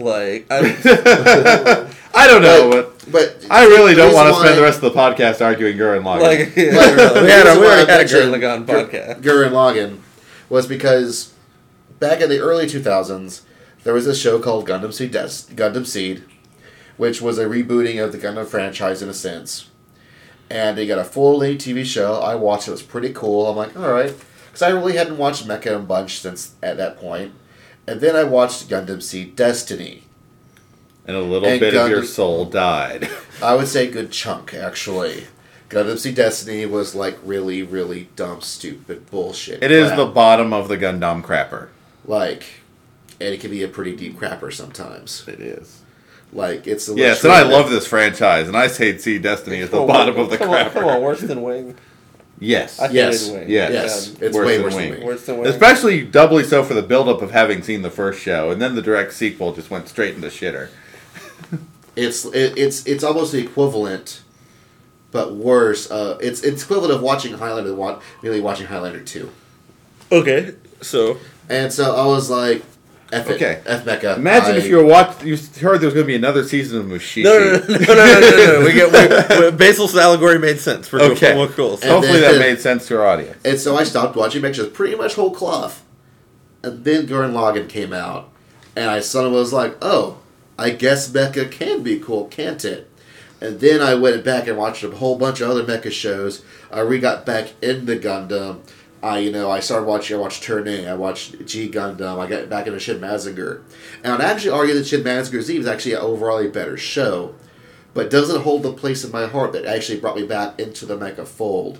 Like I, I don't know, but But I really don't want to spend the rest of the podcast arguing Gurren Lagann. like yeah, But we had a, we already had a Gurren Lagann podcast. Gurren Lagann was because back in the early 2000s, there was this show called Gundam Seed, Des- Gundam Seed, which was a rebooting of the Gundam franchise in a sense. And they got a full length TV show. I watched it. It was pretty cool. I'm like, all right. Because I really hadn't watched Mecha a bunch since at that point. And then I watched Gundam Seed Destiny. and a little And bit of your soul died. I would say good chunk, actually. Gundam Seed Destiny was like really, really dumb, stupid bullshit. It is crap. the bottom of the Gundam crapper. like and it can be a pretty deep crapper sometimes It is. like it's a Yes, and I love this franchise, and I say Seed Destiny is the Come on, bottom of the come crapper. On, come on, worse than Wing. Yes. I hated Yes, Wing. yes, yes Yeah, it's Worse way than worse Wing. than me Worse than Wing. Especially doubly so for the buildup of having seen the first show, and then the direct sequel just went straight into shitter. it's it, it's it's almost the equivalent but worse uh it's it's equivalent of watching highlander than wa- merely watching highlander 2 Okay, so and so i was like F it, Okay. F Mecha. Imagine I- if you were watch you heard there was going to be another season of Mushishi. no, no, no, no, no, no, no, no. We get we, we, Basil's allegory made sense for Okay. cool. And Hopefully then- that made sense to our audience. And so I stopped watching Mecha pretty much whole cloth. And then Gurren Lagann came out. And I suddenly was like, oh, I guess Mecha can be cool, can't it? And then I went back and watched a whole bunch of other Mecha shows. I re got back into Gundam. I, you know, I started watching, I watched Turn A, I watched G Gundam, I got back into Shin Mazinger. And I'd actually argue that Shin Mazinger Z is actually an overall a better show, but doesn't hold the place in my heart that actually brought me back into the Mecha fold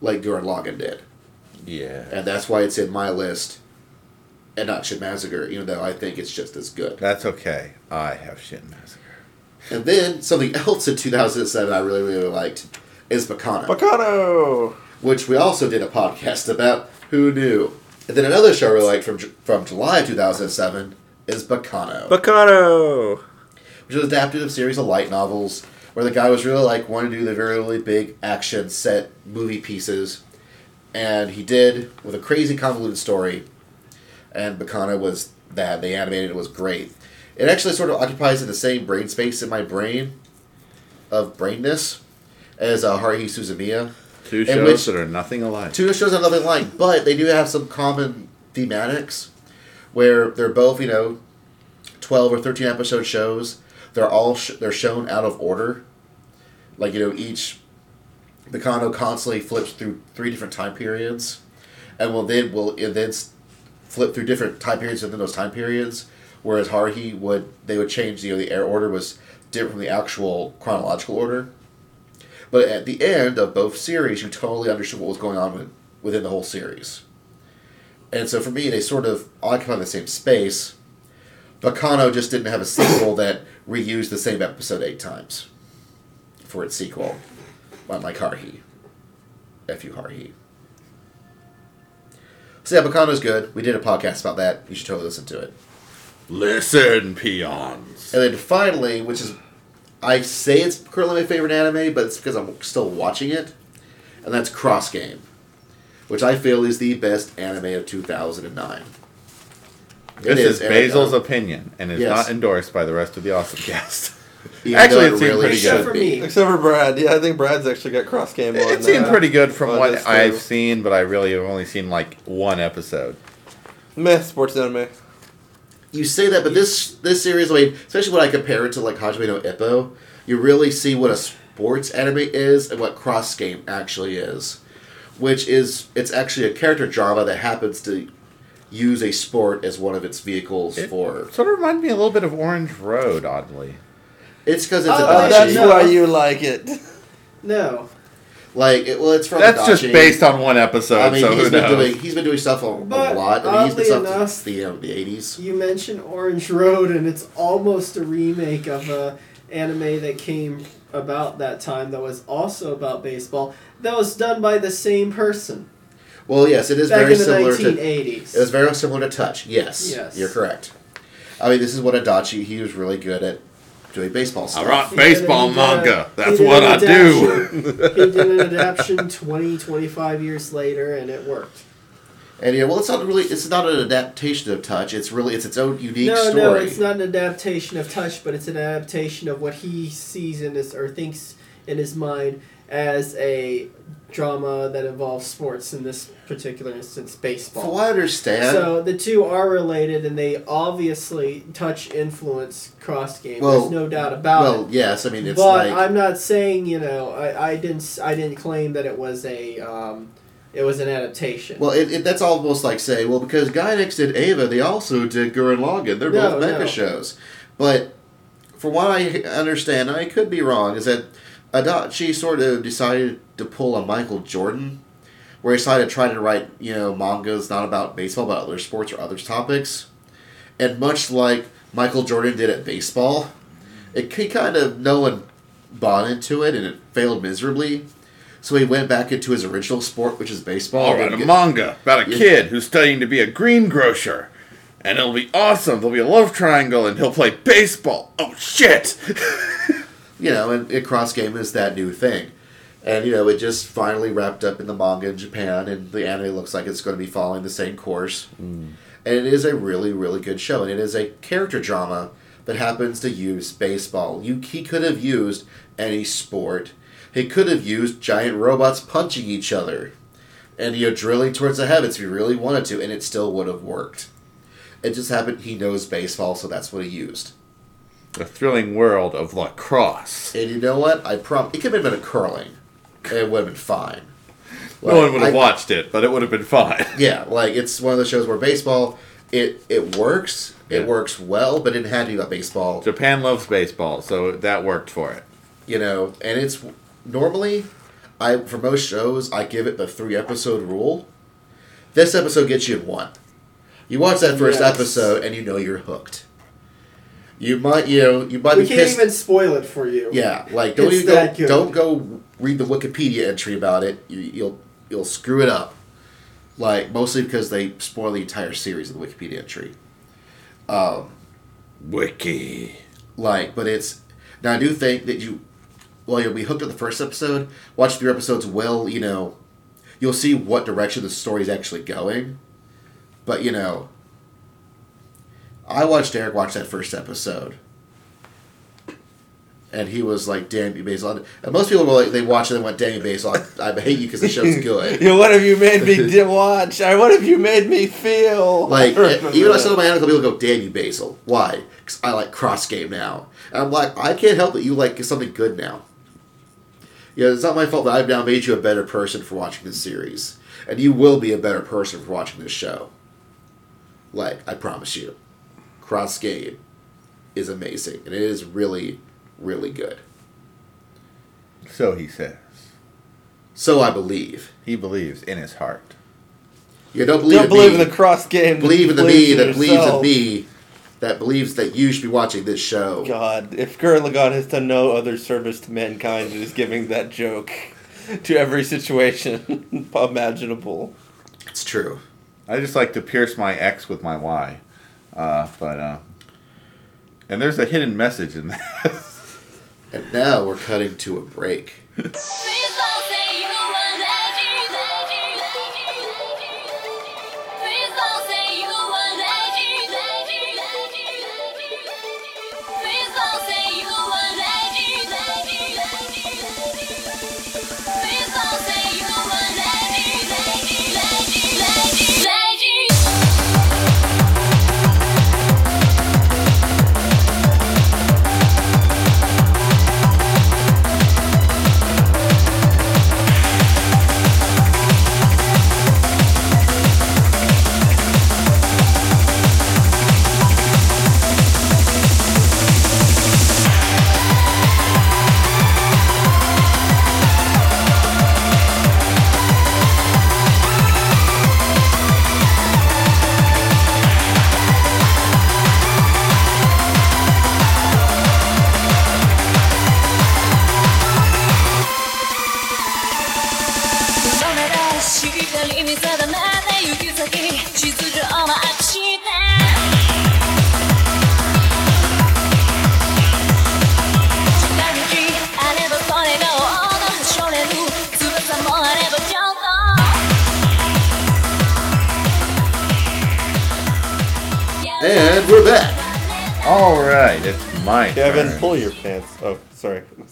like Gurren Lagann did Yeah. and that's why it's in my list, and not Shin Massacre, even though I think it's just as good. That's okay. I have shit massacre. And then something else in 2007 I really really liked is Bacana, Baccano. Which we also did a podcast about. Who knew? And then another show I really liked from from July 2007 is Baccano, Baccano. which was adapted of a series of light novels where the guy was really like wanting to do the very really big action set movie pieces, and he did with a crazy convoluted story. And Baccano was that they animated it was great. It actually sort of occupies in the same brain space in my brain of brainness as uh, Haruhi Suzumiya. Two shows which- that are nothing alike. Two shows have nothing alike, but they do have some common thematics where they're both, you know, 12 or 13 episode shows. They're all sh- they're shown out of order. Like, you know, each the Kano constantly flips through three different time periods and will then will it then flip through different time periods within those time periods whereas Haruhi would they would change you know the air order was different from the actual chronological order. But at the end of both series, you totally understood what was going on with, within the whole series. And so for me, they sort of occupy the same space. But Kano just didn't have a sequel that reused the same episode eight times for its sequel. Unlike Haruhi. F.U. Haruhi. So yeah, Baccano's good. We did a podcast about that. You should totally listen to it. Listen, peons. And then finally, which is, I say it's currently my favorite anime, but it's because I'm still watching it, and that's Cross Game, which I feel is the best anime of 2009. This It is, and, Basil's uh, opinion and is yes. not endorsed by the rest of the awesome cast. even Actually, though it seemed pretty good. For me. Except for Brad. Yeah, I think Brad's actually got cross game on. it seemed uh, pretty good from what I've too. seen, but I really have only seen like one episode. Meh, sports anime. You say that, but this this series, I mean, especially when I compare it to like Hajime no Ippo, you really see what a sports anime is and what Cross Game actually is, which is it's actually a character drama that happens to use a sport as one of its vehicles It for. Sort of reminded me a little bit of Orange Road, oddly. It's because it's Oh, a Oh, Adachi. that's No. why you like it. No, like it, well, it's from. That's just based on one episode, I mean, so he's who been knows? doing he's been doing stuff a, a But lot. I mean, he's been oddly stuff enough- since the you know, the eighties. you mentioned Orange Road, and it's almost a remake of a anime that came about that time that was also about baseball. That was done by the same person Well, yes, it is back very in the similar to. 1980s. It was very similar to Touch. Yes, Yes. you're correct. I mean, this is what Adachi. He was really good at doing baseball I stuff. write baseball did a- he did a- manga. he That's what an I do. he did an adaptation 20, 25 years later, and it worked. And yeah, well, it's not really. It's not an adaptation of Touch. It's really it's its own unique no, story. no, it's not an adaptation of Touch, but it's an adaptation of what he sees in his or thinks in his mind as a drama that involves sports. In this particular instance, baseball. From what I understand, So the two are related, and they obviously touch influence cross game. Well- There's no doubt about well, it. Well yes. I mean, it's but like I'm not saying you know I, I didn't I didn't claim that it was a um, it was an adaptation. well, it, it, that's almost like saying, well, because Gainax did Eva, they also did Gurren Lagann. They're No, both mecha no. shows. But from what I understand, and I could be wrong, is that Adachi sort of decided to pull a Michael Jordan, where he decided to try to write, you know, mangas not about baseball, but other sports or other topics. And much like Michael Jordan did at baseball, it he kind of no one bought into it, and it failed miserably. So he went back into his original sport, which is baseball. I'll write a get- manga about a Yeah. kid who's studying to be a greengrocer. And it'll be awesome. There'll be a love triangle and he'll play baseball. Oh, shit! you know, and, and cross game is that new thing. And you know, it just finally wrapped up in the manga in Japan, and the anime looks like it's going to be following the same course. Mm. And it is a really, really good show, and it is a character drama that happens to use baseball. You he could have used any sport. He could have used giant robots punching each other, and you know, drilling towards the heavens if he really wanted to, and it still would have worked. It just happened he knows baseball, so that's what he used. the thrilling world of lacrosse. And you know what? I prom it could have been a curling. And It would have been fine. no one would have I- watched it, but it would have been fine. Yeah, like it's one of those shows where baseball it it works. It Yeah. works well, but it had to be about baseball. Japan loves baseball, so that worked for it. You know, and it's normally I for most shows I give it the three episode rule. This episode gets you in one. You watch that first Yes. episode and you know you're hooked. You might you know you might we be can't pissed. even spoil it for you. Yeah, like don't It's even go, good. don't go read the Wikipedia entry about it. You, you'll you'll screw it up. Like mostly because they spoil the entire series of the Wikipedia entry. Um, Wiki. like, but it's now I do think that you, well, you'll be hooked at the first episode. Watch three episodes. Well, you know, you'll see what direction the story's actually going. But you know, I watched Eric watch that first episode. And he was like, "Damn you, Basil!" And most people were like, they watched it and went, "Damn you, Basil! I, I hate you because the show's good." You know, what have you made me watch? I, what have you made me feel? Like even I said to my uncle, people go, "Damn you, Basil! Why?" Because I like cross game now. And I'm like, I can't help that you like something good now. Yeah, it's not my fault that I've now made you a better person for watching this series, and you will be a better person for watching this show. Like I promise you, cross game is amazing, and it is really, really good. So he says. So I believe. He believes in his heart. You don't believe Don't in believe me. in the cross game. believe in the me that believes in me, that believes that you should be watching this show. God, if Gurren Lagann has done no other service to mankind, it is giving that joke to every situation imaginable. It's true. I just like to pierce my X with my Y. Uh, but, uh, and there's a hidden message in that. And now we're cutting to a break.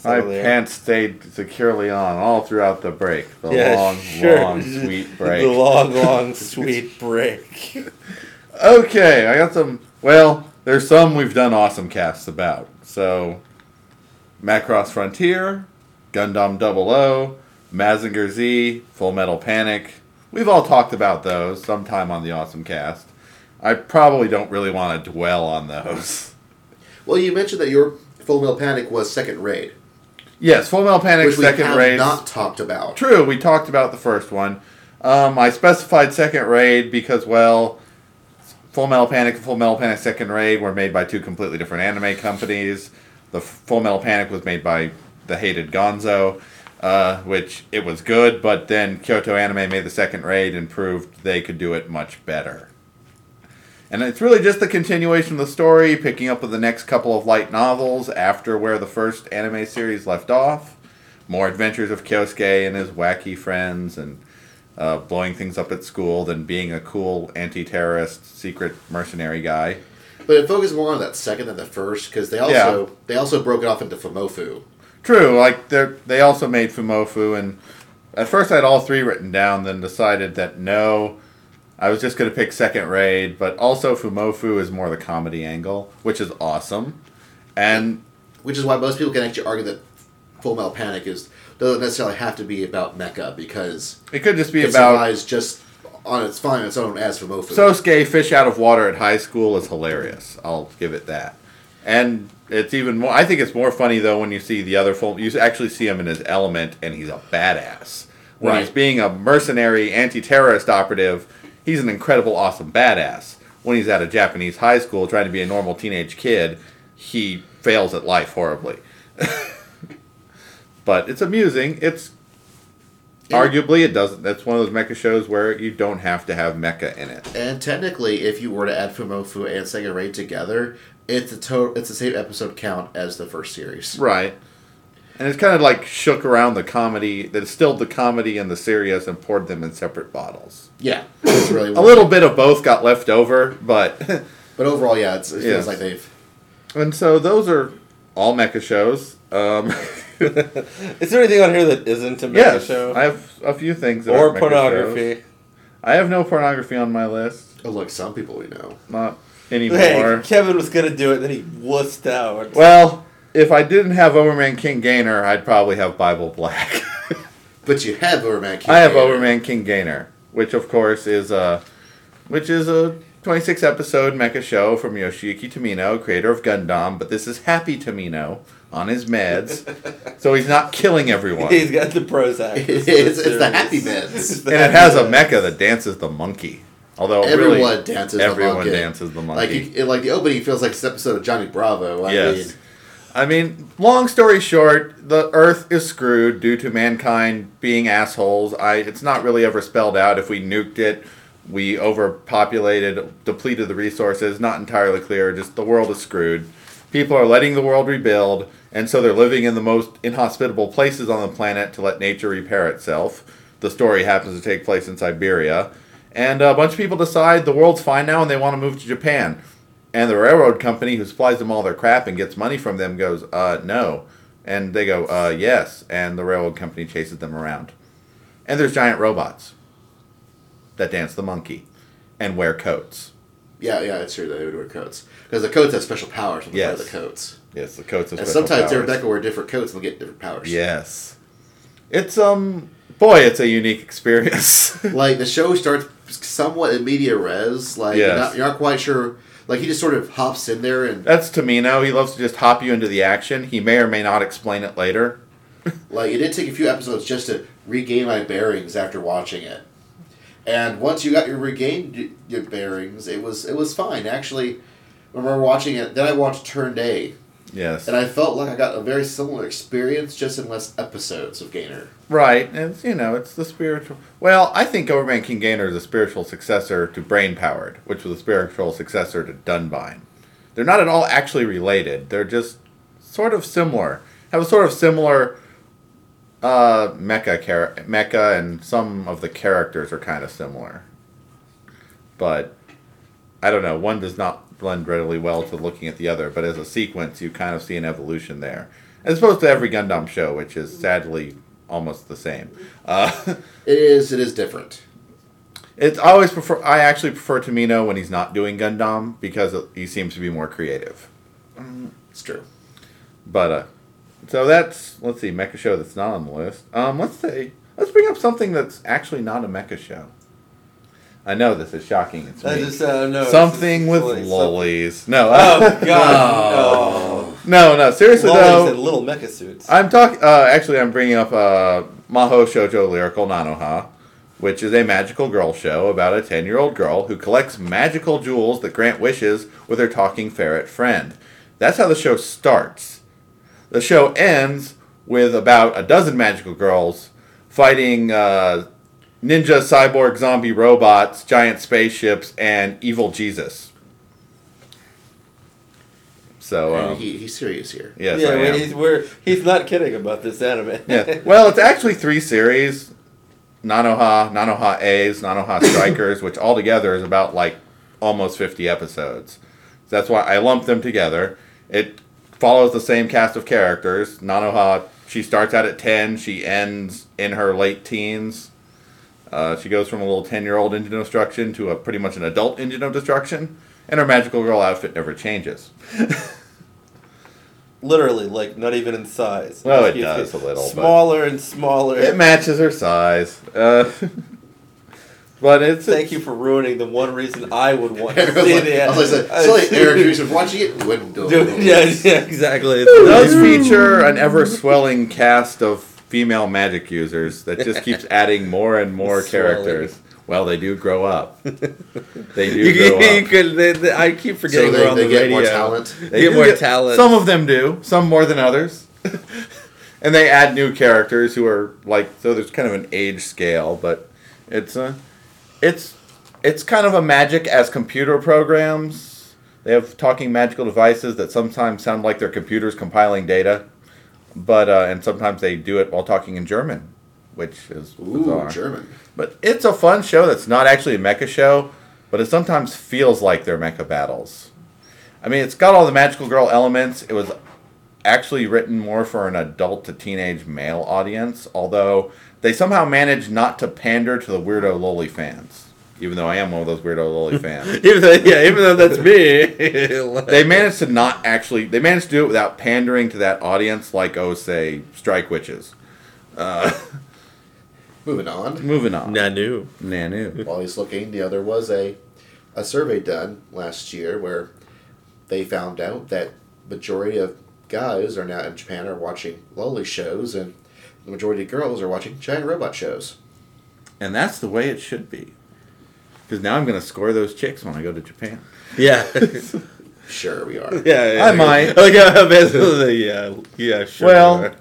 My Settle there. pants stayed securely on all throughout the break. The Yeah, long, sure. long, sweet break. The long, long, sweet break. Okay, I got some. Well, there's some we've done awesome casts about. So, Macross Frontier, Gundam 00, Mazinger Z, Full Metal Panic. We've all talked about those sometime on the awesome cast. I probably don't really want to dwell on those. Well, you mentioned that your Full Metal Panic was second raid, Yes, Full Metal Panic which we second have raid. not talked about. True, we talked about the first one. Um, I specified second raid because, well, Full Metal Panic and Full Metal Panic Second Raid were made by two completely different anime companies. The Full Metal Panic was made by the hated Gonzo, uh, which it was good, but then Kyoto Anime made the second raid and proved they could do it much better. And it's really just the continuation of the story, picking up with the next couple of light novels after where the first anime series left off. More adventures of Kyosuke and his wacky friends, and uh, blowing things up at school than being a cool anti-terrorist secret mercenary guy. But it focused more on that second than the first because they also they also broke it off into Fumoffu. True, like they they also made Fumoffu, and at first I had all three written down, then decided that no, I was just going to pick second raid, but also Fumoffu is more the comedy angle, which is awesome. And Which is why most people can actually argue that Full Metal Panic is doesn't necessarily have to be about mecha because it could just be about just on its fine its own as Fumoffu. Sosuke fish out of water at high school is hilarious. I'll give it that. And it's even more. I think it's more funny though when you see the other full. You actually see him in his element, and he's a badass. When Right. he's being a mercenary anti-terrorist operative, he's an incredible, awesome badass. When he's at a Japanese high school trying to be a normal teenage kid, he fails at life horribly. but it's amusing. It's Yeah. arguably it doesn't. That's one of those mecha shows where you don't have to have mecha in it. and technically, if you were to add Fumoffu and Second Raid together, it's a total. It's the same episode count as the first series. Right. And it's kind of like shook around the comedy, that distilled the comedy and the serious and poured them in separate bottles. Yeah, it's really A little bit of both got left over, but. But overall, yeah, it's, it feels Yes. like they've. and so those are all mecha shows. Um, Is there anything on here that isn't a mecha yes, show? I have a few things. that or aren't mecha pornography? shows. I have no pornography on my list. Oh, look, some people we know. Not anymore. Hey, Kevin was gonna do it, then he wussed out. Well, if I didn't have Overman King Gainer, I'd probably have Bible Black. But you have Overman King. I have Gainer. Overman King Gainer, which of course is a, which is a 26 episode mecha show from Yoshiyuki Tomino, creator of Gundam, but this is Happy Tomino on his meds, so he's not killing everyone. He's got the Prozac. It's, it's the happy meds. The and it happy has a mecha that dances the monkey. Although Everyone really, dances everyone the monkey. dances the Like, monkey. you, like the opening feels like this episode of Johnny Bravo. I yes. mean, I mean, long story short, the Earth is screwed due to mankind being assholes. I it's not really ever spelled out. If we nuked it, we overpopulated, depleted the resources. Not entirely clear. Just the world is screwed. People are letting the world rebuild, and so they're living in the most inhospitable places on the planet to let nature repair itself. The story happens to take place in Siberia, and a bunch of people decide the world's fine now and they want to move to Japan. And the railroad company who supplies them all their crap and gets money from them goes, uh, no. And they go, uh, yes. And the railroad company chases them around. And there's giant robots that dance the monkey and wear coats. yeah, yeah, it's true that they would wear coats because the coats have special powers when they wear Yes. the coats. Yes, the coats have And special sometimes powers. Rebecca wear different coats and they'll get different powers. Yes. It's, um, boy, it's a unique experience. like the show starts somewhat in media res. Like Yes. you're, not, you're not quite sure. Like he just sort of hops in there and That's Tomino. He loves to just hop you into the action. He may or may not explain it later. like it did take a few episodes just to regain my bearings after watching it. And once you got your regained your bearings, it was it was fine. Actually, when we were watching it, then I watched Turn A, Yes. and I felt like I got a very similar experience, just in less episodes of Gainer. Right, and you know, it's the spiritual. Well, I think Overman King Gainer is a spiritual successor to Brain Powered, which was a spiritual successor to Dunbine. They're not at all actually related. They're just sort of similar. Have a sort of similar uh, mecha char- mecha, and some of the characters are kind of similar. But I don't know. One does not blend readily well to looking at the other, but as a sequence, you kind of see an evolution there, as opposed to every Gundam show, which is sadly almost the same. Uh, It is it is different. it's I always prefer. I actually prefer Tomino when he's not doing Gundam because he seems to be more creative. It's true. But uh, so that's let's see, mecha show that's not on the list. Um, let's say let's bring up something that's actually not a mecha show. I know this is shocking. It's I me. just uh, no. something with lollies. No, Oh God! no, no. Seriously no. though, Lollies and little mecha suits. I'm talking. Uh, actually, I'm bringing up uh, Maho Shoujo Lyrical Nanoha, which is a magical girl show about a ten-year-old girl who collects magical jewels that grant wishes with her talking ferret friend. That's how the show starts. The show ends with about a dozen magical girls fighting uh, ninja, cyborg, zombie robots, giant spaceships, and evil Jesus. So, And um, he, he's serious here. yes, yeah, I am. he's we're he's not kidding about this anime. Yeah. Well, it's actually three series. Nanoha, Nanoha A's, Nanoha Strikers, which altogether is about like almost 50 episodes. That's why I lumped them together. It follows the same cast of characters. Nanoha, she starts out at 10, she ends in her late teens. Uh, she goes from a little 10 year old engine of destruction to a pretty much an adult engine of destruction, and her magical girl outfit never changes. Literally, like not even in size. Well, it does gets a little, but- Smaller and smaller. It matches her size. Uh, but it's. Thank you for ruining the one reason I would want to I was see like, the I was like, anime. so like Eric Reese was watching it. Dwindle. Dude, yeah, yeah, exactly. It does feature an ever swelling cast of female magic users that just keeps adding more and more Swelling. characters. Well, they do grow up. They do grow up. could, they, they, I keep forgetting So we're they, on they the get radio. more talent. They get do more talent. Some of them do. Some more than others. and they add new characters who are like so. There's kind of an age scale, but it's a, it's, it's kind of a magic as computer programs. They have talking magical devices that sometimes sound like they're computers compiling data, but uh, and sometimes they do it while talking in German, which is Ooh, bizarre. German. But it's a fun show that's not actually a mecha show, but it sometimes feels like they're mecha battles. I mean, it's got all the magical girl elements. It was actually written more for an adult to teenage male audience, although they somehow managed not to pander to the weirdo loli fans. Even though I am one of those weirdo loli fans. even though, yeah, even though that's me. Like- they managed to not actually they managed to do it without pandering to that audience like oh say strike witches uh, Moving on. moving on Nanu. nanu While he's looking, the other was a a survey done last year where they found out that majority of guys are now in Japan are watching lolly shows and the majority of girls are watching giant robot shows. And that's the way it should be. Because now I'm going to score those chicks when I go to Japan. Yeah. Sure, we are. yeah, yeah. I might. Like, uh, basically, yeah, yeah, sure. Well,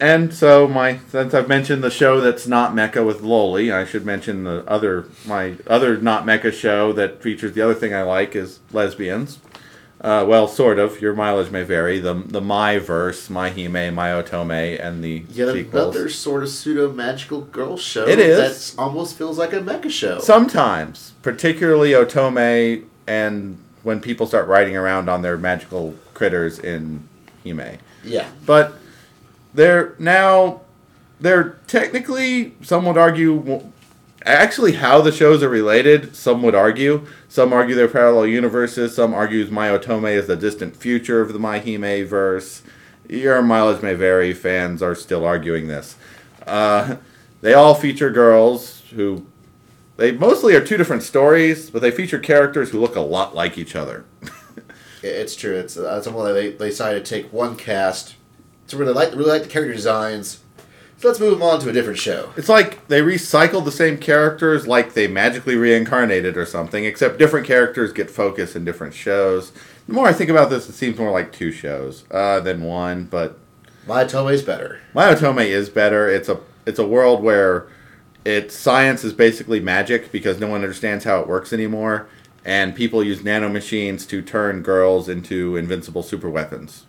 and so my since I've mentioned the show that's not mecha with Loli, I should mention the other my other not mecha show that features the other thing I like is lesbians. Uh, well, sort of. Your mileage may vary. The the My verse, Mai Hime, Mai Otome, and the Yet sequels. another sort of pseudo magical girl show It is. that almost feels like a mecha show. Sometimes, particularly Otome, and when people start riding around on their magical critters in Hime. yeah. but they're now they're technically some would argue actually how the shows are related some would argue. Some argue they're parallel universes. Some argues Mai Otome is the distant future of the Mai Hime verse. Your mileage may vary. Fans are still arguing this. Uh, they all feature girls who they mostly are two different stories but they feature characters who look a lot like each other. It's true. It's uh, something they, they decided to take one cast to really like really like the character designs. So let's move them on to a different show. It's like they recycled the same characters, like they magically reincarnated or something, except different characters get focus in different shows. The more I think about this, it seems more like two shows uh, than one. But My is better. Mai Otome is better. It's a it's a world where it's science is basically magic because no one understands how it works anymore, and people use nanomachines to turn girls into invincible super weapons.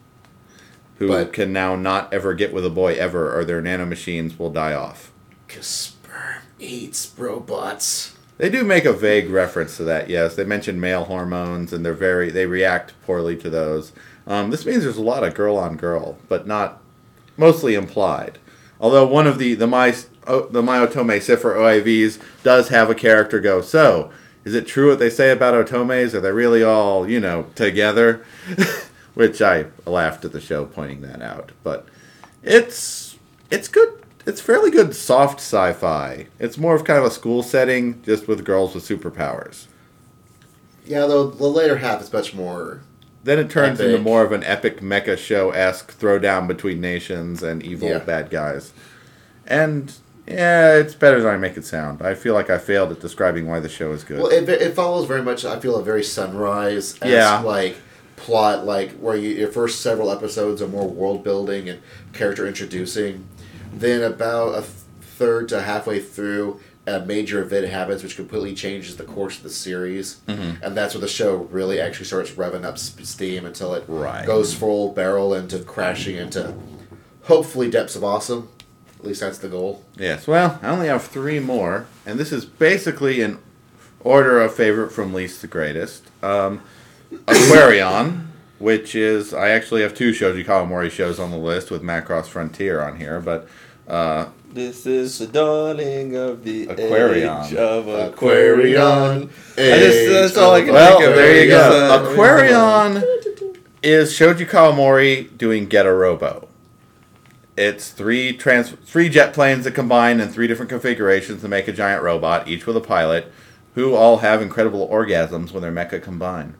Who But- can now not ever get with a boy ever, or their nanomachines will die off. Cause sperm eats robots. They do make a vague reference to that. Yes, they mention male hormones, and they're very they react poorly to those. Um, this means there's a lot of girl on girl, but not mostly implied. Although one of the the my oh, the Mai Otome Cipher OIVs does have a character go. So is it true what they say about otomes? Are they really all you know together? Which I laughed at the show pointing that out, but it's it's good. It's fairly good soft sci-fi. It's more of kind of a school setting, just with girls with superpowers. Yeah, though the later half is much more. Then it turns Epic. into more of an epic mecha show esque throwdown between nations and evil Yeah. bad guys. And yeah, it's better than I make it sound. I feel like I failed at describing why the show is good. Well, it, it follows very much. I feel a very sunrise. Yeah. Like plot, like where you, your first several episodes are more world building and character introducing. Then about a third to halfway through, a major event happens which completely changes the course of the series, Mm-hmm. and that's where the show really actually starts revving up steam until it Right. goes full barrel into crashing into hopefully depths of awesome. At least that's the goal. Yes, well, I only have three more, and this is basically in order of favorite from least to greatest. Um, Aquarion, which is I actually have two Shoji Kawamori shows on the list with Macross Frontier on here, but uh, This is the dawning of the Aquarion. age of Aquarion. Aquarion. I just, that's all I can well, think of. there you go. uh, Aquarion is Shoji Kawamori doing Getter Robo. It's three trans three jet planes that combine in three different configurations to make a giant robot, each with a pilot, who all have incredible orgasms when their mecha combine.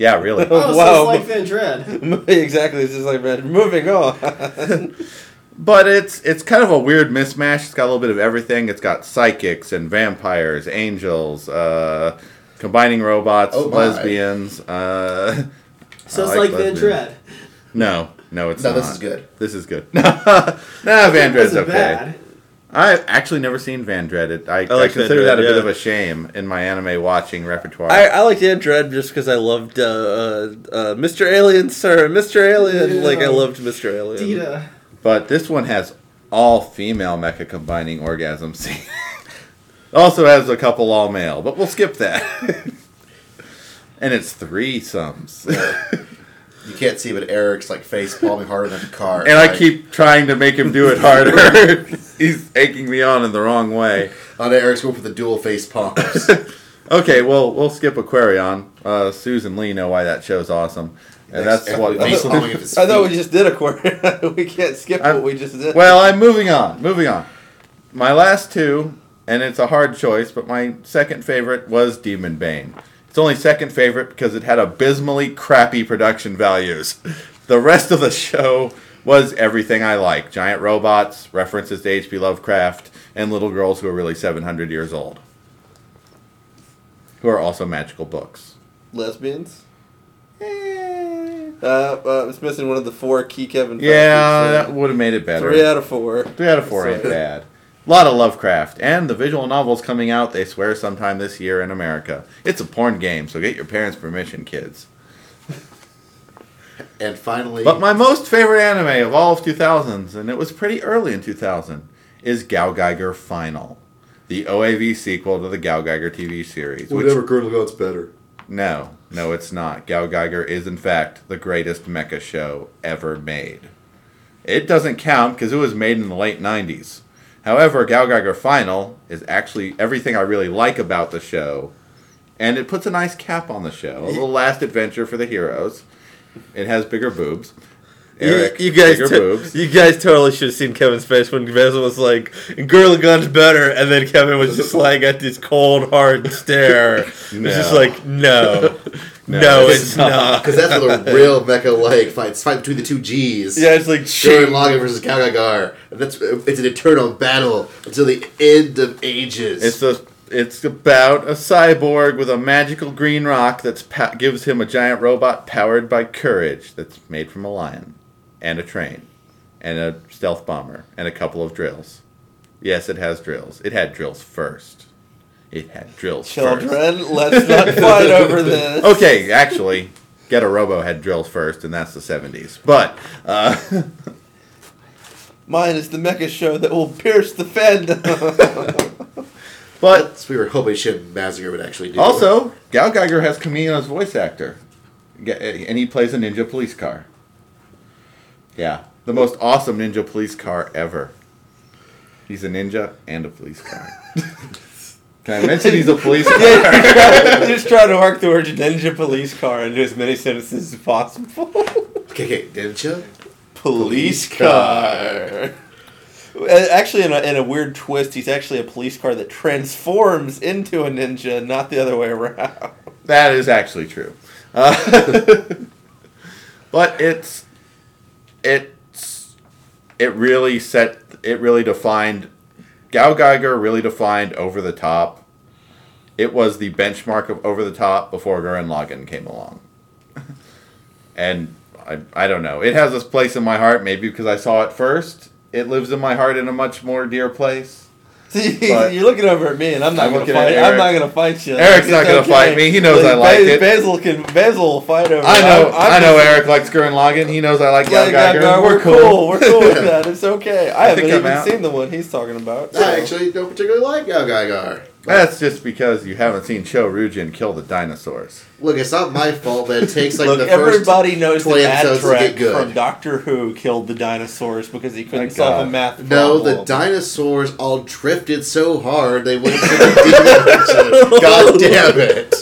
Yeah, really. Oh, Wow. so it's like Vandread. exactly. This is like man. Moving on. But it's it's kind of a weird mismatch. It's got a little bit of everything. It's got psychics and vampires, angels, uh, combining robots, Oh lesbians. Uh, So I it's like like Van lesbians. Dread. no, no, it's No, not. this is good. This is good. nah, Vandread's okay. bad. I've actually never seen Vandread. It, I, I, like consider Dread, that a bit of a shame in my anime watching repertoire. I, I Van Andred just because I loved uh, uh, uh, Mr. Alien, sir, Mr. Alien. Yeah. Like I loved Mr. Alien. Dita. But this one has all female mecha combining orgasm scene. also has a couple all male, but we'll skip that. and it's threesomes. You can't see, but Eric's like face palming harder than a car. and I keep trying to make him do it harder. He's egging me on in the wrong way. on Eric's going for the dual face palms. Okay, well, we'll skip Aquarion. Uh, Susan Lee know why that show's awesome. And that's what face palming of his I thought we just did Aquarion. we can't skip I'm- what we just did. Well, I'm moving on. Moving on. My last two, and it's a hard choice, but my second favorite was Demonbane. It's only second favorite because it had abysmally crappy production values. The rest of the show was everything I like giant robots, references to H.P. Lovecraft, and little girls who are really 700 years old. Who are also magical books. Lesbians. Uh, uh, it's missing one of the four key Kevin. factors, Yeah, so that would have made it better. Three out of four. Three out of four ain't bad. A lot of Lovecraft. And the visual novel's coming out, they swear, sometime this year in America. It's a porn game, so get your parents' permission, kids. And finally, But my most favorite anime of all of 2000s, and it was pretty early in 2000, is GaoGaiGar Final, the OAV sequel to the GaoGaiGar TV series. Which, Colonel God's better. no, no, it's not. GaoGaiGar is, in fact, the greatest mecha show ever made. It doesn't count because it was made in the late 90s. However, GaoGaiGar Final is actually everything I really like about the show, and it puts a nice cap on the show. A little last adventure for the heroes. It has bigger boobs. Eric, you, you guys, bigger to- boobs. you guys totally should have seen Kevin's face when Basil was like, "Girl Gun's better," and then Kevin was just like at this cold, hard stare. It's just like, no, no, No, it's, not. Because that's what a real mecha like fights fight between the two G's. Yeah, it's like Gurren shit. Lagann versus GaoGaiGar. And that's it's an eternal battle until the end of ages. It's a, it's about a cyborg with a magical green rock that pa- gives him a giant robot powered by courage that's made from a lion, and a train, and a stealth bomber, and a couple of drills. Yes, it has drills. It had drills first. It had drills first. Children, let's not fight over this. Okay, actually, Getter Robo had drills first, and that's the 70s. But, uh, Mine is the mecha show that will pierce the fandom. but That's we were hoping Shin Mazinger would actually do. Also, GaoGaiGar has Kamille as voice actor, and he plays a ninja police car. Yeah, the most awesome ninja police car ever. He's a ninja and a police car. Can I mention he's a police car? just try to work the word ninja police car into as many sentences as possible. Okay, okay, ninja. police car. Uh, Actually, in a, in a weird twist, he's actually a police car that transforms into a ninja, not the other way around. That is actually true. Uh, but it's it's it really set it really defined GaoGaiGar really defined over the top. It was the benchmark of over the top before Gurren Lagann came along. and I, I don't know. It has this place in my heart, maybe because I saw it first. It lives in my heart in a much more dear place. See, But- you're looking over at me, and I'm not I'm gonna fight. at I'm not gonna fight you. Eric's It's not gonna fight me. He knows I like Bas- it. Basil can. Basil will fight over. I know, I'm- I'm i know. just- Eric likes Gurren Lagann. He knows I like Gal Yeah, Geiger. yeah, We're, we're cool. We're cool with that. It's okay. I, I haven't even out. seen the one he's talking about. I actually don't particularly like GaoGaiGar. That's just because you haven't seen Cho Rujin kill the dinosaurs. Look, it's not my fault that it takes like Look, the first. everybody knows 20 that episodes to get good. from Doctor Who killed the dinosaurs because he couldn't My solve God. a math No, the dinosaurs all drifted so hard they went into the deep ocean. God damn it!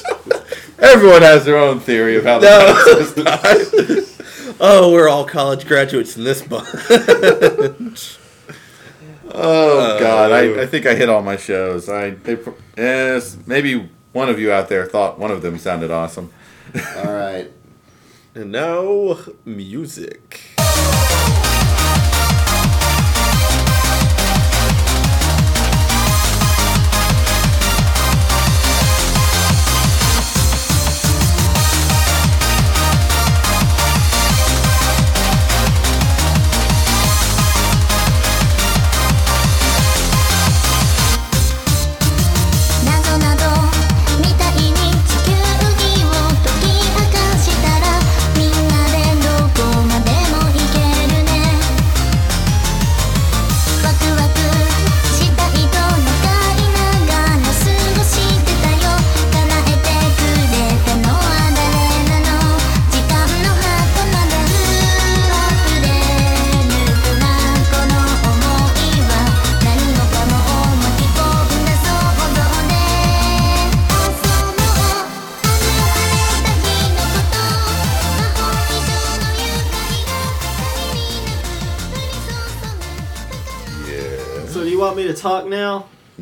Everyone has their own theory of how the No. dinosaurs died. Oh, we're all college graduates in this bunch. Oh uh, God, I, I think I hit all my shows. I they, yes, maybe one of you out there thought one of them sounded awesome. All right. and now, music.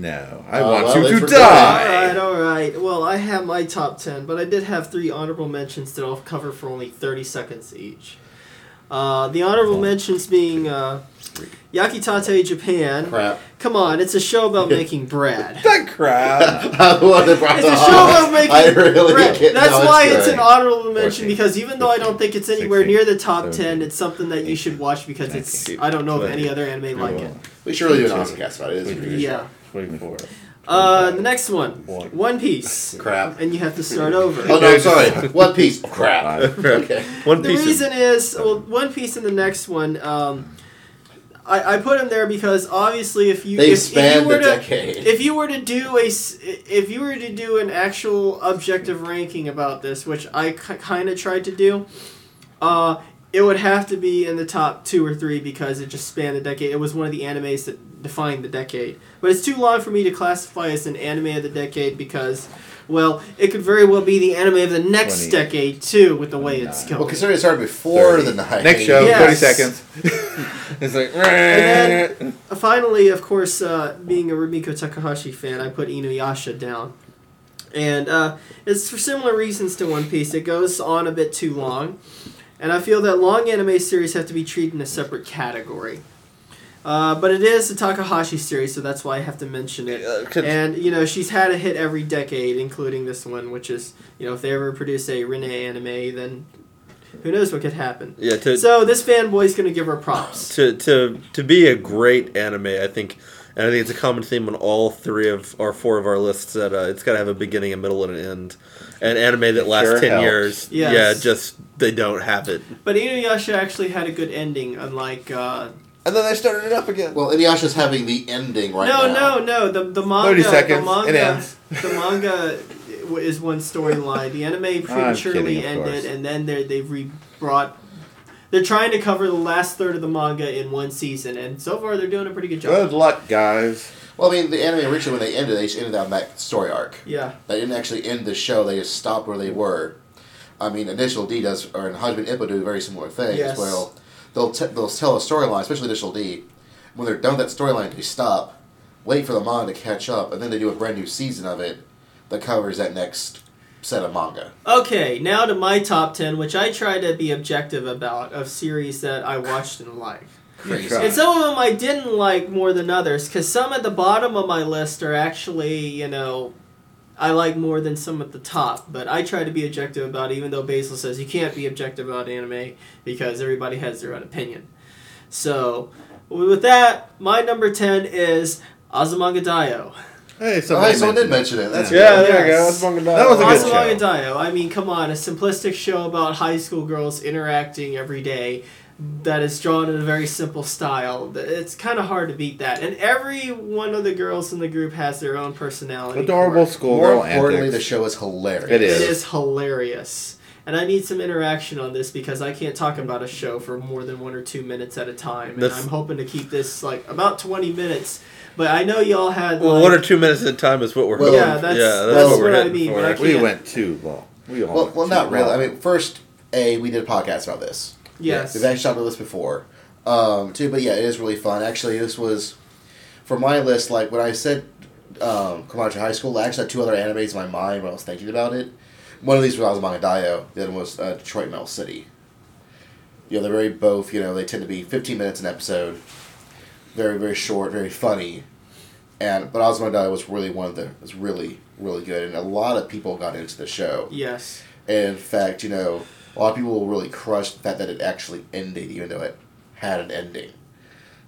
No, I uh, want well, you to die. All right, all right. Well, I have my top ten, but I did have three honorable mentions that I'll cover for only thirty seconds each. Uh, the honorable mentions being uh, Yakitate Japan. Crap. Come on, it's a show about making bread. that crap. it's a show about making really bread. That's no, why it's, it's an honorable mention 14, because even though I don't think it's anywhere 16, near the top 17, ten, it's something that you should watch because 19, it's I don't know 20, of any other anime 21. like it. We should really do an OSMcast about it. yeah. 24. Uh, the next one. One, one Piece. Crap. And you have to start over. oh, no, sorry. One Piece. Oh, crap. okay. One Piece. The reason is, well, One Piece and the next one. Um, I, I put them there because obviously, if you they if, if you were to, decade. If you were to do a if you were to do an actual objective ranking about this, which I kind of tried to do, uh, it would have to be in the top two or three because it just spanned a decade. It was one of the animes that defined the decade but it's too long for me to classify as an anime of the decade because well it could very well be the anime of the next 20, decade too with the way it's going Well, considering it started before 30. the night. Next show, Yes. 30 seconds. It's like. And then, uh, finally, of course, uh, being a Rumiko Takahashi fan, I put Inuyasha down. And uh, it's for similar reasons to One Piece. It goes on a bit too long. And I feel that long anime series have to be treated in a separate category. Uh, but it is a Takahashi series, so that's why I have to mention it. Uh, And, you know, she's had a hit every decade, including this one, which is, you know, if they ever produce a Rinne anime, then who knows what could happen. yeah. To, So this fanboy's going to give her props. to to to be a great anime, I think, and I think it's a common theme on all three of or four of our lists that uh, it's got to have a beginning, a middle, and an end. An anime that lasts Sure ten helps. years, Yes. yeah, just they don't have it, But Inuyasha actually had a good ending, unlike. Uh, and then they started it up again. Well, Inuyasha's having the ending right no, now. no, no. no. The the manga. 30 seconds, The manga. it ends. the manga is one storyline. The anime prematurely kidding, ended, course. and then they they've re brought. They're trying to cover the last third of the manga in one season, and so far they're doing a pretty good job. Good luck, guys. Well, I mean, the anime originally when they ended, they just ended on that story arc. Yeah, They didn't actually end the show; they just stopped where they were. I mean, Initial D does, or in Hajime Ippo do a very similar thing Yes. as well. They'll t- they'll tell a storyline, especially Initial D. When they're done with that storyline, they stop, wait for the manga to catch up, and then they do a brand new season of it that covers that next set of manga. Okay, now to my top 10, which I try to be objective about, of series that I watched and liked. And some of them I didn't like more than others, because some at the bottom of my list are actually, you know, I like more than some at the top. But I try to be objective about it, even though Basil says you can't be objective about anime because everybody has their own opinion. So, with that, my number 10 is Azumanga Daioh. Hey, Oh, somebody hey, someone did mention it. That's yeah, good. there you go. Yes. That's That was a good Azumanga show. Daioh. I mean, come on, a simplistic show about high school girls interacting every day that is drawn in a very simple style. It's kind of hard to beat that. And every one of the girls in the group has their own personality. Adorable More schoolgirl importantly, the show is hilarious. It It is. is hilarious. And I need some interaction on this because I can't talk about a show for more than one or two minutes at a time. And That's- I'm hoping to keep this like about 20 minutes. But I know y'all had. Well, like, one or two minutes at a time is what we're Well, hoping. Yeah, that's- yeah, that's that's what we're what I mean, for. but I We can't- went too long. We all Well, well, too not really. long. I mean, first, a we did a podcast about this. Yes. We've actually talked about this before, um, too. But yeah, it is really fun. Actually, this was for my list. Like when I said um, Komachi High School, I actually had two other animes in my mind when I was thinking about it. One of these was Azumanga Daioh. The other was uh, Detroit Metal City. You know, they're very both. You know, they tend to be fifteen minutes an episode. Very very short, very funny, and but Daioh was really one of the was really really good, and a lot of people got into the show. Yes. And in fact, you know, a lot of people will really crush the fact that it actually ended, even though it had an ending.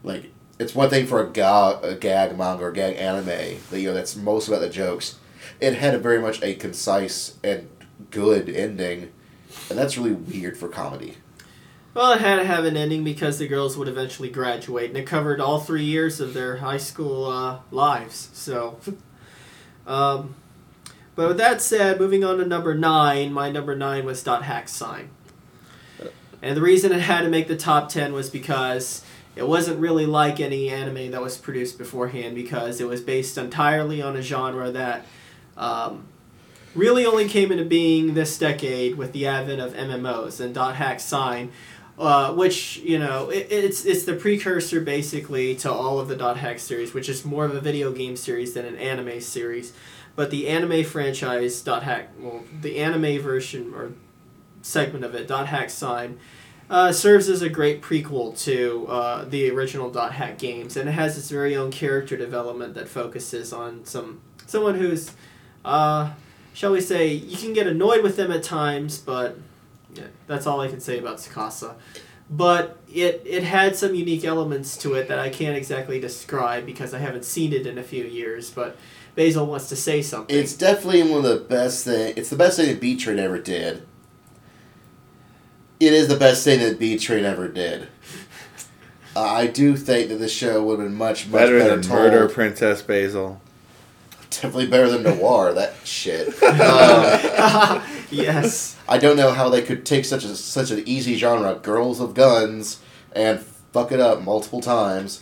Like, it's one thing for a, ga- a gag manga or gag anime that you know that's most about the jokes. It had a very much a concise and good ending, and that's really weird for comedy. Well, it had to have an ending because the girls would eventually graduate, and it covered all three years of their high school uh, lives. So, um, but with that said, moving on to number nine, my number nine was Dot Hack Sign. And the reason it had to make the top ten was because it wasn't really like any anime that was produced beforehand, because it was based entirely on a genre that um, really only came into being this decade with the advent of MMOs and Dot Hack Sign Uh, which you know it, it's it's the precursor basically to all of the dot hack series, which is more of a video game series than an anime series. But the anime franchise dot hack, well, the anime version or segment of it, dot hack sign, uh, serves as a great prequel to uh, the original dot hack games, and it has its very own character development that focuses on some someone who's, uh, shall we say, you can get annoyed with them at times, but yeah, that's all I can say about Tsukasa. But it it had some unique elements to it that I can't exactly describe because I haven't seen it in a few years. But Basil wants to say something. It's definitely one of the best thing. It's the best thing that Bee Train ever did. It is the best thing that Bee Train ever did. Uh, I do think that this show would have been much much Better, better, than told. Murder Princess Basil. Definitely better than Noir. that shit. Uh, yes. I don't know how they could take such a such an easy genre, girls of guns, and fuck it up multiple times.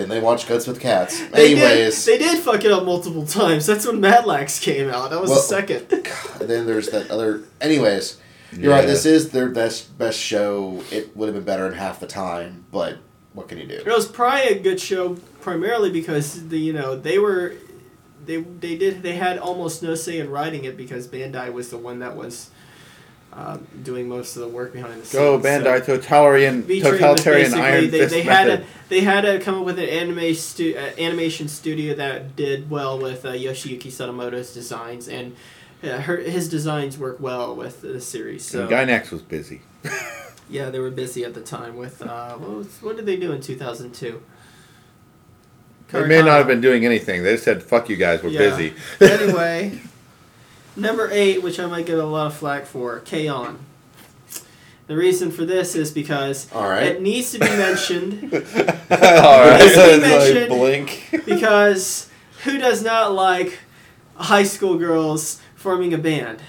Didn't they watch Gunsmith Cats? They Anyways, did, they did fuck it up multiple times. That's when Madlax came out. That was Well- the second. and then there's that other. Anyways, you're right. This is their best best show. It would have been better in half the time, but what can you do? It was probably a good show, primarily because the you know they were, they they did they had almost no say in writing it because Bandai was the one that was, um, doing most of the work behind the scenes. Go so- Bandai totalitarian Bee Train totalitarian basically- iron they, fist they had method. a they had to come up with an anime stu- uh, animation studio that did well with uh, Yoshiyuki Sadamoto's designs and uh, her his designs work well with the series. So And Gainax was busy. yeah, they were busy at the time with uh, what, was, what did they do in two thousand two? They may not have been doing anything. They just said, "Fuck you guys, we're Yeah. busy." anyway, number eight, which I might get a lot of flack for, K-On! The reason for this is because All right. it needs to be mentioned All right. It's like mentioned- blink. because who does not like high school girls forming a band?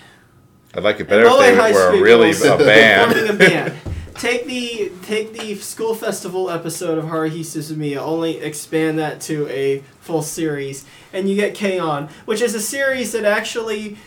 I'd like it better if they were School really Girls a band. forming a band. Take the take the school festival episode of Haruhi Suzumiya, only expand that to a full series, and you get K-On!, which is a series that actually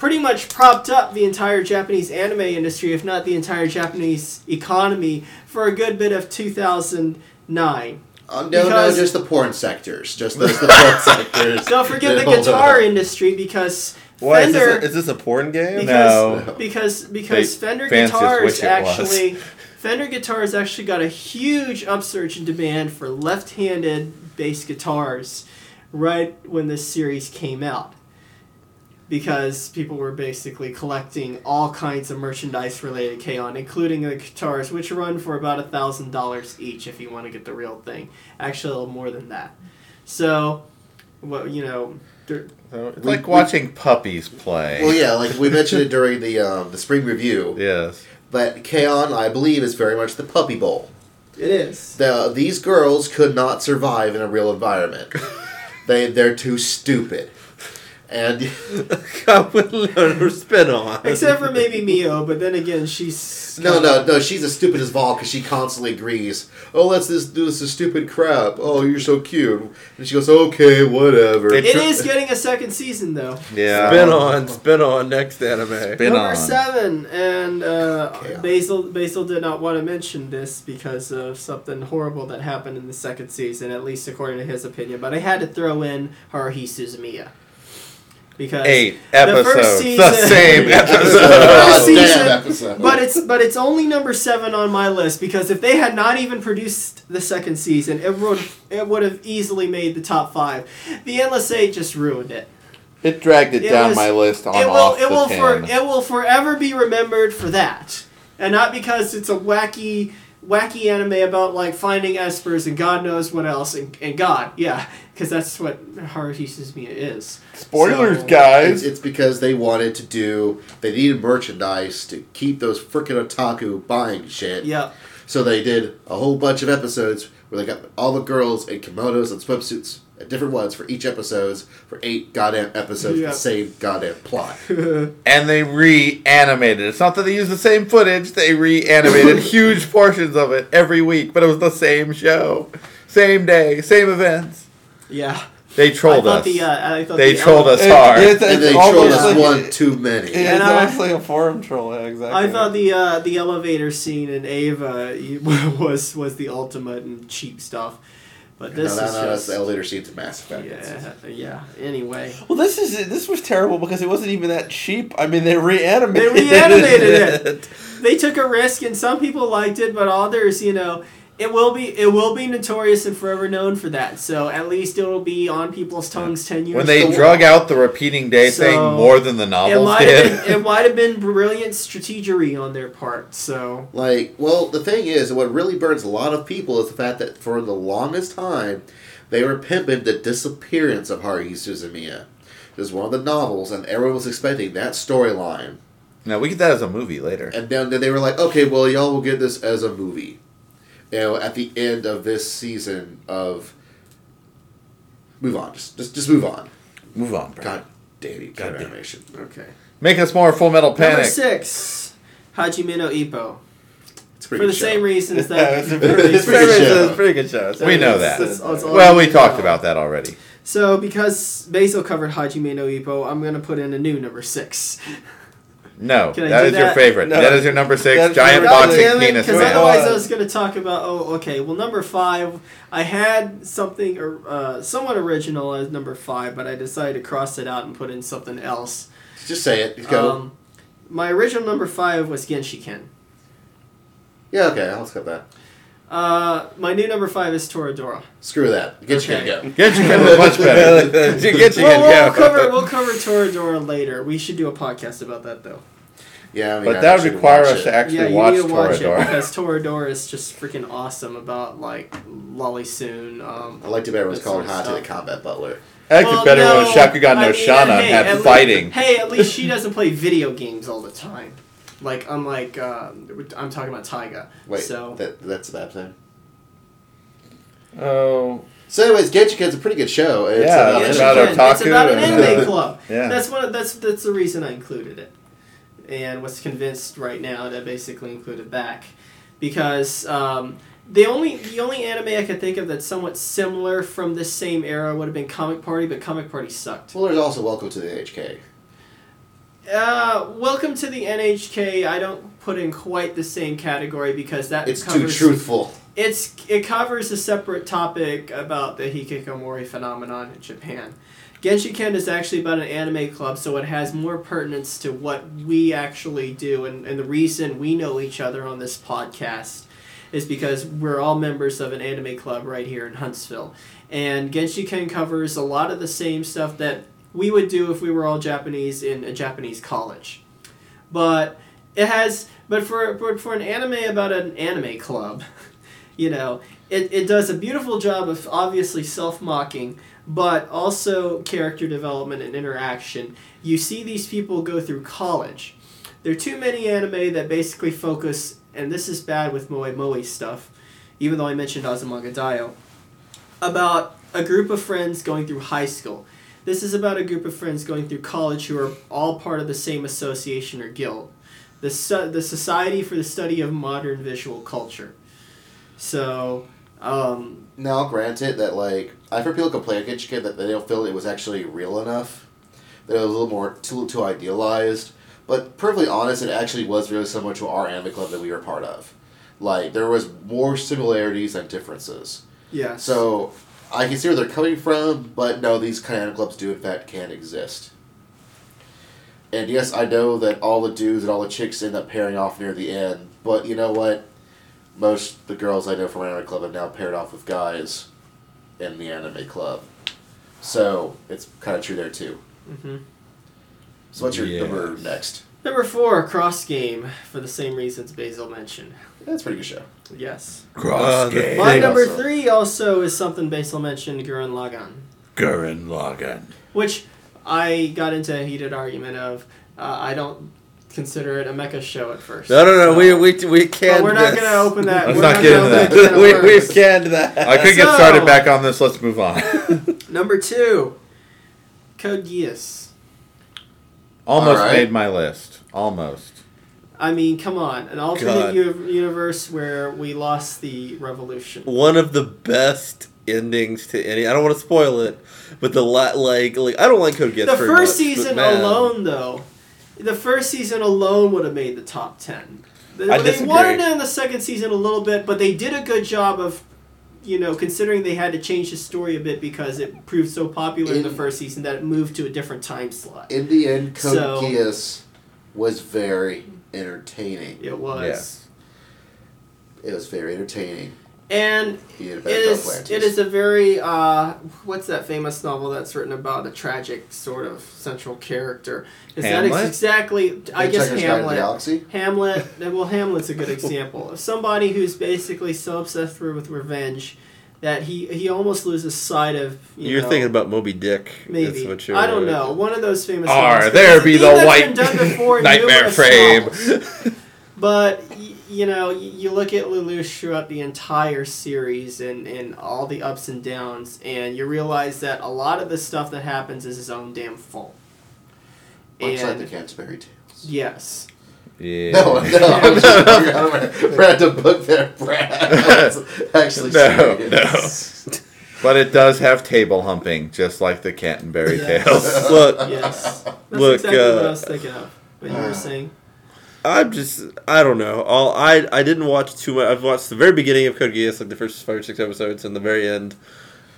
pretty much propped up the entire Japanese anime industry, if not the entire Japanese economy, for a good bit of 2009. Uh, no, Because- no, just the porn sectors. Just those the porn sectors. Don't forget the guitar industry because What is Fender this? A, is this a porn game? because No. because because They- Fender guitars wish it was. actually Fender guitars actually got a huge upsurge in demand for left-handed bass guitars right when this series came out because people were basically collecting all kinds of merchandise related to K-On, including the guitars, which run for about a thousand dollars each if you want to get the real thing. Actually, a little more than that. So, well, you know, there- It's like watching puppies play. Well, yeah, like we mentioned it during the um, the spring review. Yes. But K-On! I believe, is very much the puppy bowl. it is. The, these girls could not survive in a real environment. they they're too stupid. And I wouldn't let her spin on. Except for maybe Mio, but then again, she's no, no, no. She's as stupid as Vol because she constantly agrees. Oh, let's just do this is stupid crap. Oh, you're so cute. And she goes, okay, whatever. It- It is getting a second season though. Yeah. Spin on, spin on. Next anime. Spin Number on. seven, and uh, Okay. Basil Basil did not want to mention this because of something horrible that happened in the second season, at least according to his opinion. But I had to throw in Haruhi Suzumiya because Eight The episodes. first The oh, season- same The episode. first Oh, season- damn episode. But it's but it's only number seven on my list because if they had not even produced the second season, it would it would have easily made the top five. The Endless Eight just ruined it. It dragged it, It down was- my list on it will off it the will 10. for it will forever be remembered for that, and not because it's a wacky wacky anime about like finding espers and God knows what else and, and God yeah because that's what Haruhi Suzumiya is. Spoilers, So- guys. It's, it's because they wanted to do. They needed merchandise to keep those freaking otaku buying shit. Yep. So they did a whole bunch of episodes where they got all the girls in kimonos and swimsuits, different ones for each episodes for eight goddamn episodes Yeah. the same goddamn plot. and they reanimated. It's not that they used the same footage; they reanimated huge portions of it every week. But it was the same show, same day, same events. Yeah. They trolled I us. The, uh, I they the trolled us It- hard. it's- And it's they trolled us like- one too many. Yeah, it's And I- almost like a forum troll. Yeah, exactly. I thought the uh, the elevator scene in Eva was was the ultimate and cheap stuff, but No, this no, is no, that's just the elevator scenes in Mass Effect. Yeah yeah. Anyway, Well, this is this was terrible because it wasn't even that cheap. I mean, they reanimated. They reanimated it. they took a risk, and some people liked it, but others, you know, it will be it will be notorious and forever known for that. So at least it will be on people's tongues ten years. when they from drug now. out the repeating day So, thing more than the it novels might did. have been it might have been brilliant strategery on their part. So Like, well, the thing is, what really burns a lot of people is the fact that for the longest time, they were pimping the disappearance of Haruhi Suzumiya. It was one of the novels, and everyone was expecting that storyline. Now we get that as a movie later. And then, then they were like, okay, well, y'all will get this as a movie. You know, at the end of this season of. Move on. Just, just, just move on. Move on, bro. God damn you, God God damn. animation. okay, Make us more Full Metal Panic. number six, Hajime no Ippo. It's a For the show. same reasons that it's a pretty, It's it's pretty, pretty good show. show. It's a pretty good show. We know that. it's- it's all Well, we talked know. about that already. So because Basil covered Hajime no Ippo, I'm gonna put in a new number six. No, Can I that do is your favorite. No. that is your number six. That's Giant your- boxing damn it, penis Because otherwise, I was going to talk about. Oh, okay. Well, number five, I had something uh, somewhat original as number five, but I decided to cross it out and put in something else. Just say it. Go. Um, my original number five was Genshiken. yeah, okay, I'll skip that. Uh, my new number five is Toradora. Screw that. Get your Okay. go. Get your was much better. you get you Well, can we'll go. cover we'll cover Toradora later. We should do a podcast about that though. Yeah, I mean, But I that would require us it. to actually yeah, you watch need to watch it Toradora. because Toradora is just freaking awesome about like Lolly Soon. Um, I like to better when it was that called sort Hot to the. Combat Butler. I like Well, it better when no, Shakugan no I mean, Shana hey, had at fighting. Least, hey, at least she doesn't play video games all the time. Like unlike uh, I'm talking about Taiga. Wait, so that, that's a bad thing. Oh, So, anyways, Genshiken's a pretty good show. It's Yeah, about it's about she anime. can. It's about an anime uh, club. yeah. That's one. That's that's the reason I included it, and was convinced right now to basically include it back, because um, the only the only anime I could think of that's somewhat similar from this same era would have been Comic Party, but Comic Party sucked. Well, there's also Welcome to the NHK. Uh, welcome to the NHK. I don't put in quite the same category because that It's too truthful. It's it covers a separate topic about the hikikomori phenomenon in Japan. Genshiken is actually about an anime club, so it has more pertinence to what we actually do, and, and the reason we know each other on this podcast is because we're all members of an anime club right here in Huntsville. And Genshiken covers a lot of the same stuff that we would do if we were all Japanese in a Japanese college. But it has but for but for an anime about an anime club, you know, it, it does a beautiful job of obviously self mocking, but also character development and interaction. You see these people go through college. There are too many anime that basically focus, and this is bad with Moe Moe stuff, even though I mentioned Azumanga Daioh, about a group of friends going through high school. This is about a group of friends going through college who are all part of the same association or guild, the so- the Society for the Study of Modern Visual Culture. So, um, Now, granted that like I've heard people complain against Genshiken that they don't feel it was actually real enough. That it was a little more too too idealized. But perfectly honest, it actually was really similar to our anime club that we were part of. Like there was more similarities than differences. yeah. So I can see where they're coming from, but no, these kind of anime clubs do in fact can exist. And yes, I know that all the dudes and all the chicks end up pairing off near the end, but you know what? Most of the girls I know from anime club have now paired off with guys in the anime club. So it's kind of true there too. hmm So what's your Yes. number next? Number four, Cross Game, for the same reasons Basil mentioned. That's a pretty good show. Yes. Uh, game. My number also. three also is something Basil mentioned, Gurren Lagann, Gurren Lagann. which I got into a heated argument of. Uh, I don't consider it a mecha show at first. No, no, no. So- We we we can't. But we're not going to open that. Let's we're not not get into open that. we we worms. canned that. I could get started back on this. Let's move on. Number two, Code Geass. Almost Alright. made my list. Almost. I mean, come on, an alternate u- universe where we lost the revolution. One of the best endings to any. I don't want to spoil it, but the la- like like I don't like Code Geass. The very first much, season but alone, though, the first season alone would have made the top ten. They, I they disagree. wanted it in the second season a little bit, but they did a good job of, you know, considering they had to change the story a bit because it proved so popular in, the first season that it moved to a different time slot. In the end, Code So- Geass was very entertaining. It was, It was very entertaining. And He did a it better job is playing it is a very uh, what's that famous novel that's written about a tragic sort of central character? Is that Hamlet? ex- exactly? I guess Hitchhiker's Guide to the Hamlet. Hamlet, well, Hamlet's a good example of somebody who's basically so obsessed with revenge that he he almost loses sight of. You You're know, thinking about Moby Dick. maybe That's what you're, I don't know one of those famous. Ar, ones. there be the white done before Knightmare Frame. But y- you know, you look at Lelouch throughout the entire series and, and all the ups and downs, and you realize that a lot of the stuff that happens is his own damn fault. Much like And the Canterbury Tales. yes, Yeah. No, no, I'm just, I'm Brad to book there, Brad. That's actually No, serious. But it does have table humping, just like the Canterbury Yeah. Tales. Look, yes. That's Look, exactly what uh, I was thinking of when you were saying. I'm just I don't know. All I I didn't watch too much. I've watched the very beginning of Code Geass, like the first five or six episodes, and the very end,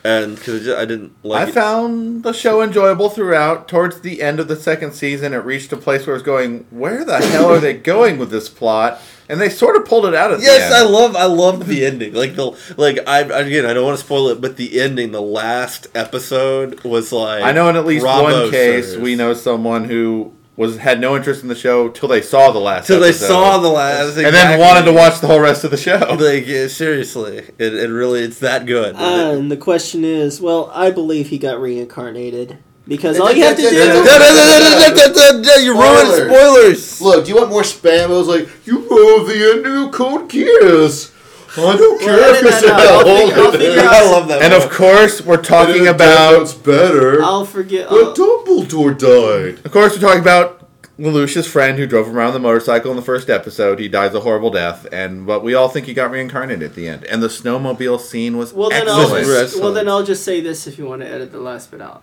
and because I didn't like. I it. found the show enjoyable throughout. Towards the end of the second season, it reached a place where I was going, "Where the hell are they going with this plot?" And they sort of pulled it out the Yes. I love I love the ending. Like the like I again I don't want to spoil it, but the ending, the last episode was like I know in at least one case sirs. we know someone who was had no interest in the show till they saw the last. So they saw the last and then wanted to watch the whole rest of the show. Like yeah, seriously, it, it really it's that good. Uh, and the question is, well, I believe he got reincarnated because all you have to do. it- you ruined Spoilers. spoilers. Look, do you want more spam? I was like, you know the end of Code Geass. I don't care Well, if no, it's no, no, I'll figure- I'll all figure out- I love that. and one. of course, we're talking It's about. better. I'll forget. But oh. Dumbledore died. Of course, we're talking about Lelouch's friend who drove him around the motorcycle in the first episode. He dies a horrible death, and but we all think he got reincarnated at the end. And the snowmobile scene was Well then, I'll excellent. Excellent. just, well then I'll just say this if you want to edit the last bit out.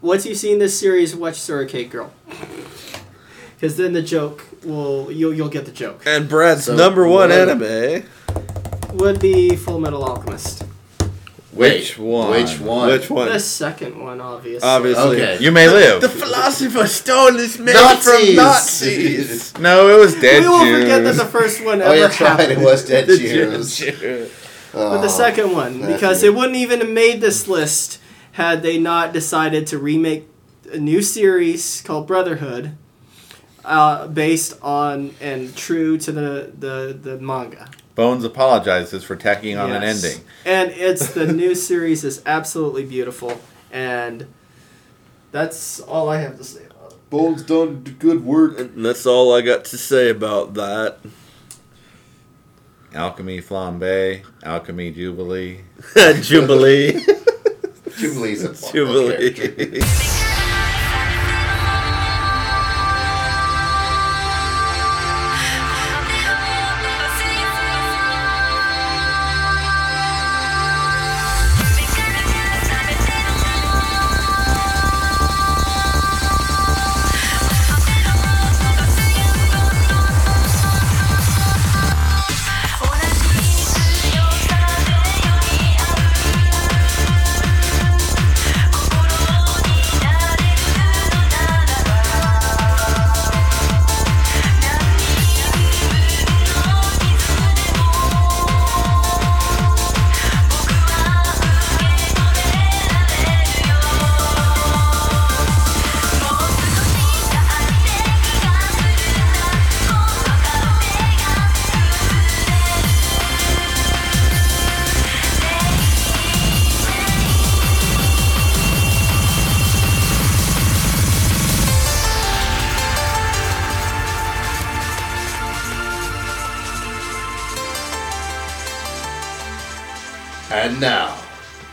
Once you've seen this series, watch Surrogate Girl. Because then the joke will you'll you'll get the joke. and Brad's So, number one anime. Would be Full Metal Alchemist. Which Wait, one? Which one? Which one? The second one, obviously. Obviously. Okay. You may live. The Philosopher's Stone is made Nazis! from Nazis. no, it was dead we will Jews. forget that the first one Oh, ever yeah, that's right. happened. It was Dead The Jews. Jew- But the Oh, second one, because it. it wouldn't even have made this list had they not decided to remake a new series called Brotherhood, uh, based on and true to the the, the manga. Bones apologizes for tacking on an ending. And it's the new series is absolutely beautiful, and that's all I have to say about it. Bones done good work. And that's all I got to say about that. Alchemy Flambe, Alchemy Jubilee. Jubilee. Jubilee's a wonderful character. Jubilee.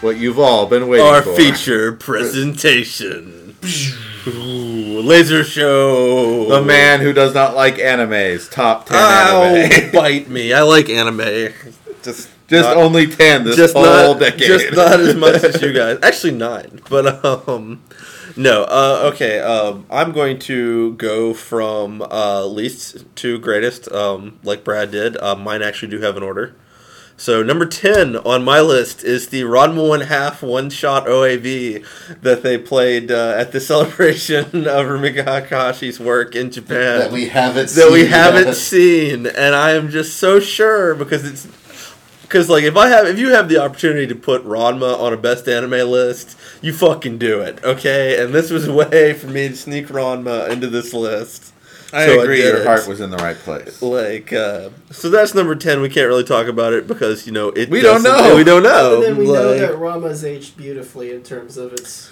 What you've all been waiting for. Our for. feature presentation. Ooh, laser show. The man who does not like animes. Top ten Ow, anime. bite me. I like anime. Just Just not- only ten this just whole not, decade. Just not as much as you guys. Actually, nine. But um, no. Uh, okay. Um, I'm going to go from uh, least to greatest. Um, like Brad did. Uh, mine actually do have an order. So number ten on my list is the Ranma One Half One Shot OAV that they played uh, at the celebration of Rumiko Takahashi's work in Japan that we haven't that we seen haven't seen, and I am just so sure because it's because like if I have if you have the opportunity to put Ranma on a best anime list, you fucking do it, okay? And this was a way for me to sneak Ranma into this list. I So agree. did Your it. heart was in the right place. Like, uh, so that's number ten. We can't really talk about it because you know it. We don't know. We don't know. But then we know that Ranma's aged beautifully in terms of its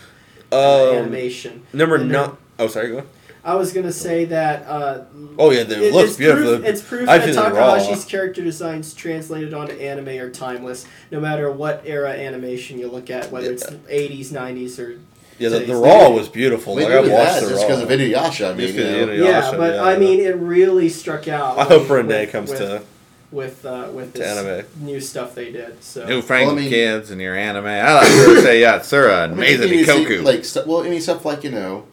um, animation. Number And then- nine. Oh, sorry. Go. on. I was gonna say that. Uh, Oh yeah, it, it- looks it's beautiful. Proof, it's proof I've that seen it raw. Takahashi's character designs translated onto anime are timeless, no matter what era animation you look at, whether it's 80s, 90s, or yeah, the, the raw day. was beautiful. We Like I knew watched that the just raw. because of Inuyasha. I mean, Just you 'cause know. of Inuyasha. yeah, but yeah. I mean, it really struck out. I hope with- Rinne with- comes with, to. with uh, with this anime. new stuff they did. So New Frank Well, I mean- kids and your anime. I like to say Yatsura and I mean, Mazen you see, Like, stu- well, I mean, stuff like you know,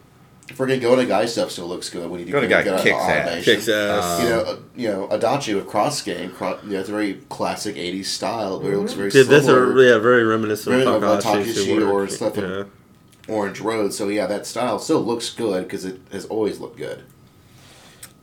if we're gonna go into guy stuff, still looks good when you do Go to good- Guy good kicks ass. automation. Kicks ass. Uh, You know, uh, you know, Adachi with cross game. Cro- you know, it's a very classic '80s style, but it looks very Did this similar. are yeah very reminiscent Very of of Takahashi's Takashi work. or stuff in- Yeah. Orange Road. So yeah, that style still looks good because it has always looked good.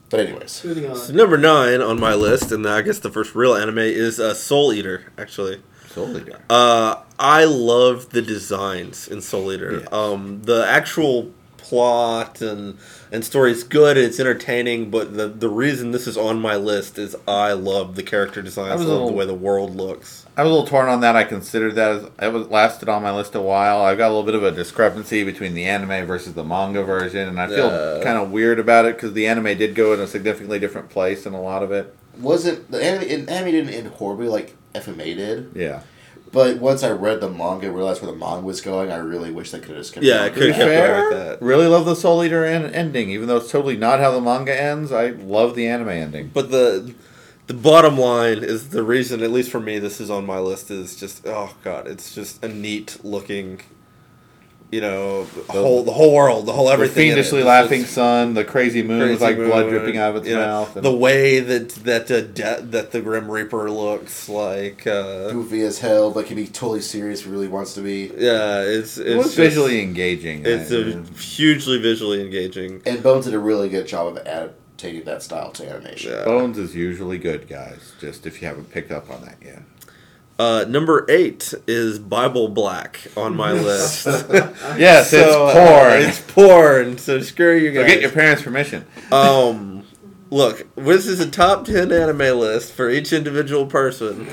But anyways, on. So number nine on my list, and I guess the first real anime is uh, Soul Eater. Actually, Soul Eater. uh, I love the designs in Soul Eater. Yes. Um, the actual plot and and story is good. It's entertaining, but the the reason this is on my list is I love the character designs. I was love a the way the world looks. I was a little torn on that. I considered that as it was lasted on my list a while. I've got a little bit of a discrepancy between the anime versus the manga version, and I feel Yeah. kind of weird about it because the anime did go in a significantly different place in a lot of it. wasn't the anime? in- Anime didn't end horribly like FMA did. Yeah. But once I read the manga, and realized where the manga was going. I really wish they could have just kept. Yeah, it could've with kept that. with that. Really love the Soul Eater en- ending, even though it's totally not how the manga ends. I love the anime ending. But the the bottom line is the reason, at least for me, this is on my list is just oh god, it's just a neat looking, you know, the The- whole the whole world, the whole everything. in it. fiendishly laughing it's sun, the crazy moon with crazy like blood dripping out of its you know, mouth. and- The way that that uh, de- that the Grim Reaper looks like, uh, Goofy as hell, but can be totally serious if he really wants to be. yeah, it's it's it just- visually engaging. It's I- a hugely visually engaging. And Bones did a really good job of adaptating that style to animation. Yeah. Bones is usually good, guys. Just if you haven't picked up on that yet. Uh, number eight is Bible Black on my list. Yes, So, it's uh, porn. it's porn. So screw you so guys. get your parents' permission. Um, look, this is a top ten anime list for each individual person,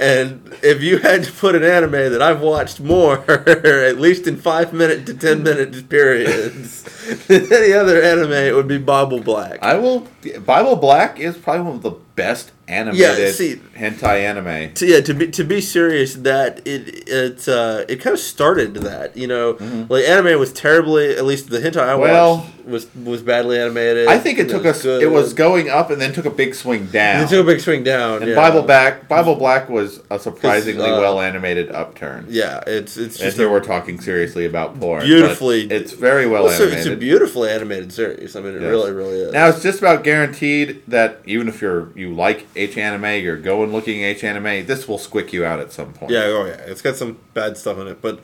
and if you had to put an anime that I've watched more, at least in five minute to ten minute periods, than any other anime, it would be Bible Black. I will. Bible Black is probably one of the best animated yeah, see- hentai anime. to, yeah, to be to be serious, that it it uh, it kind of started that you know, like anime was terribly at least the hentai I Mm-hmm. Well- watched was was badly animated. I think it took us. It was going up and then took a big swing down. It took a big swing down. and yeah. Bible Black, Bible Black was a surprisingly uh, well animated upturn. Yeah, it's it's just a we're talking seriously about porn. Beautifully- it's very well Well, animated. it's a beautifully animated series. I mean, it Yes. really, really is. Now it's just about guaranteed that even if you're you like H anime, you're going looking H anime, this will squick you out at some point. yeah, oh yeah, it's got some bad stuff in it, but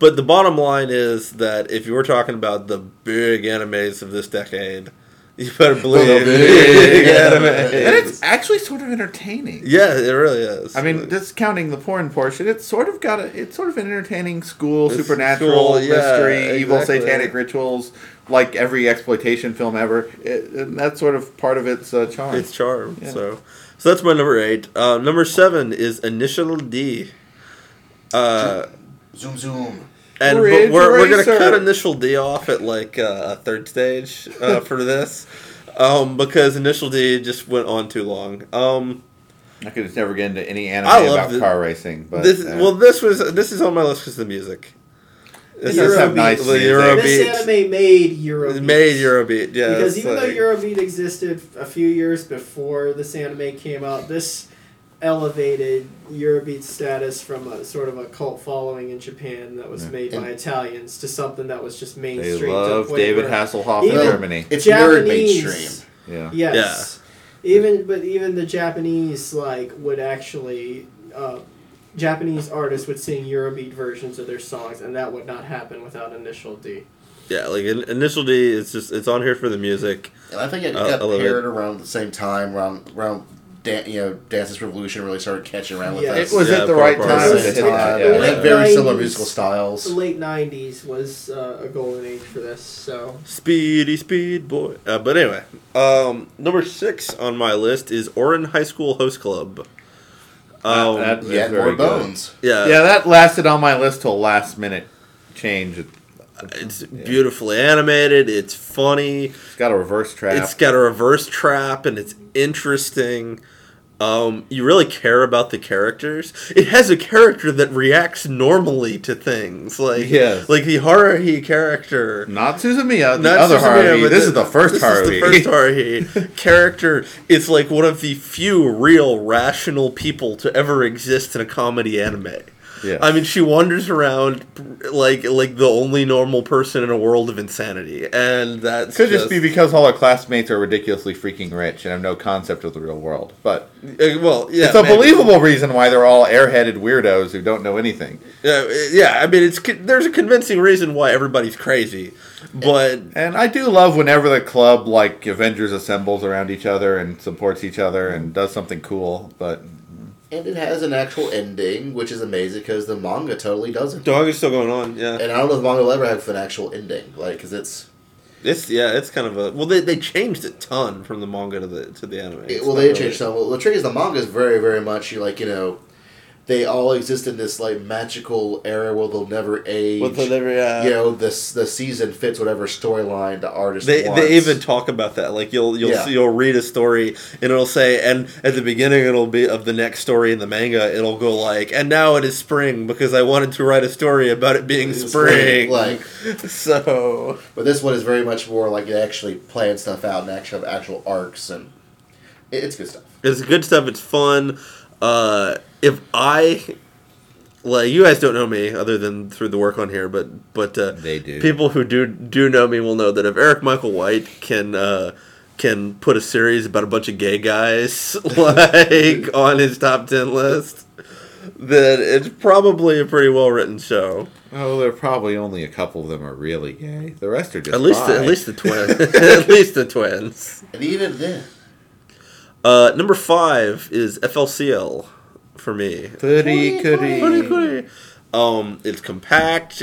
but the bottom line is that if you were talking about the big animes of this decade, you better believe The big, big anime. and it's actually sort of entertaining. yeah, it really is. I mean, discounting the porn portion, it's sort of got a, it's sort of an entertaining school, It's supernatural, school, yeah, mystery, evil satanic rituals, like every exploitation film ever. It, and that's sort of part of its uh, charm. its charm. Yeah. So, so that's my number eight. Uh, number seven is Initial D. Uh, Zoom zoom. And Ridge but we're, we're gonna cut initial D off at like uh, a third stage uh, for this, um, because initial D just went on too long. Um, I could just never get into any anime I about the- car racing, but this uh, well, this was this is on my list because the music. This does have Eurobeat. nice The music. Eurobeat. This anime made Eurobeat. Made Eurobeat, yeah. because even like- though Eurobeat existed a few years before this anime came out, this elevated Eurobeat status from a sort of a cult following in Japan that was Yeah. made by Italians to something that was just mainstream. to the love David where Hasselhoff in Germany. It's nerd Japanese- mainstream. Yeah. Yes. Even but even the Japanese like would actually uh, Japanese artists would sing Eurobeat versions of their songs, and that would not happen without Initial D. yeah, like in, Initial D, it's just it's on here for the music. And I think it Uh, got I love paired around the same time, around around Dan, you know, Dance's Revolution really started catching around with Yeah. us. It was Yeah, at the right Art. time. At the to same hit that, time. yeah. They had very similar 90s. musical The styles. late '90s was uh, a golden age for this. So Speedy Speed Boy. Uh, but anyway, um, number six on my list is Ouran High School Host Club. Um, that- Yet That's more very good. bones. yeah, Yeah, that lasted on my list till last minute change. It's it's beautifully animated. It's funny. It's got a reverse trap. It's got a reverse trap, and it's interesting. Um, you really care about the characters. It has a character that reacts normally to things, like Yes. like the Haruhi character. not Suzumiya, the Not other Suzumiya, Haruhi. This is the first this Haruhi. Is the first Haruhi character. It's like one of the few real rational people to ever exist in a comedy anime. Yeah. I mean, she wanders around like like the only normal person in a world of insanity, and that Could just be because all her classmates are ridiculously freaking rich and have no concept of the real world. But Uh, well, yeah, it's a maybe. believable reason why they're all airheaded weirdos who don't know anything. Yeah, yeah. I mean, it's there's a convincing reason why everybody's crazy, but And I do love whenever the club, like Avengers, assembles around each other and supports each other and does something cool. But And it has an actual ending, which is amazing because the manga totally doesn't. dog is still going on. Yeah, And I don't know if the manga will ever have an actual ending, like because it's it's yeah, it's kind of a well. They, they changed a ton from the manga to the to the anime. it, well they really- changed some. Well, the trick is the manga is very very much you like you know, they all exist in this like magical era where they'll never age. Well, they never, yeah. you know, this the season fits whatever storyline the artist They, wants. they even talk about that. Like you'll you'll Yeah. see, you'll read a story and it'll say and at the beginning it'll be of the next story in the manga it'll go like and now it is spring because I wanted to write a story about it being It's spring. spring, like- so But this one is very much more like they actually plan stuff out and actually have actual arcs and it's good stuff. it's good stuff. It's fun. Uh, if I like you guys don't know me other than through the work on here, but but uh, They do. People who do do know me will know that if Eric Michael White can. Uh, can put a series about a bunch of gay guys like on his top 10 list then it's probably a pretty well written show oh, there are probably only a couple of them are really gay. The rest are just at least the, at least the twins at least the twins And even then, uh, number five is FLCL for me. Um, it's compact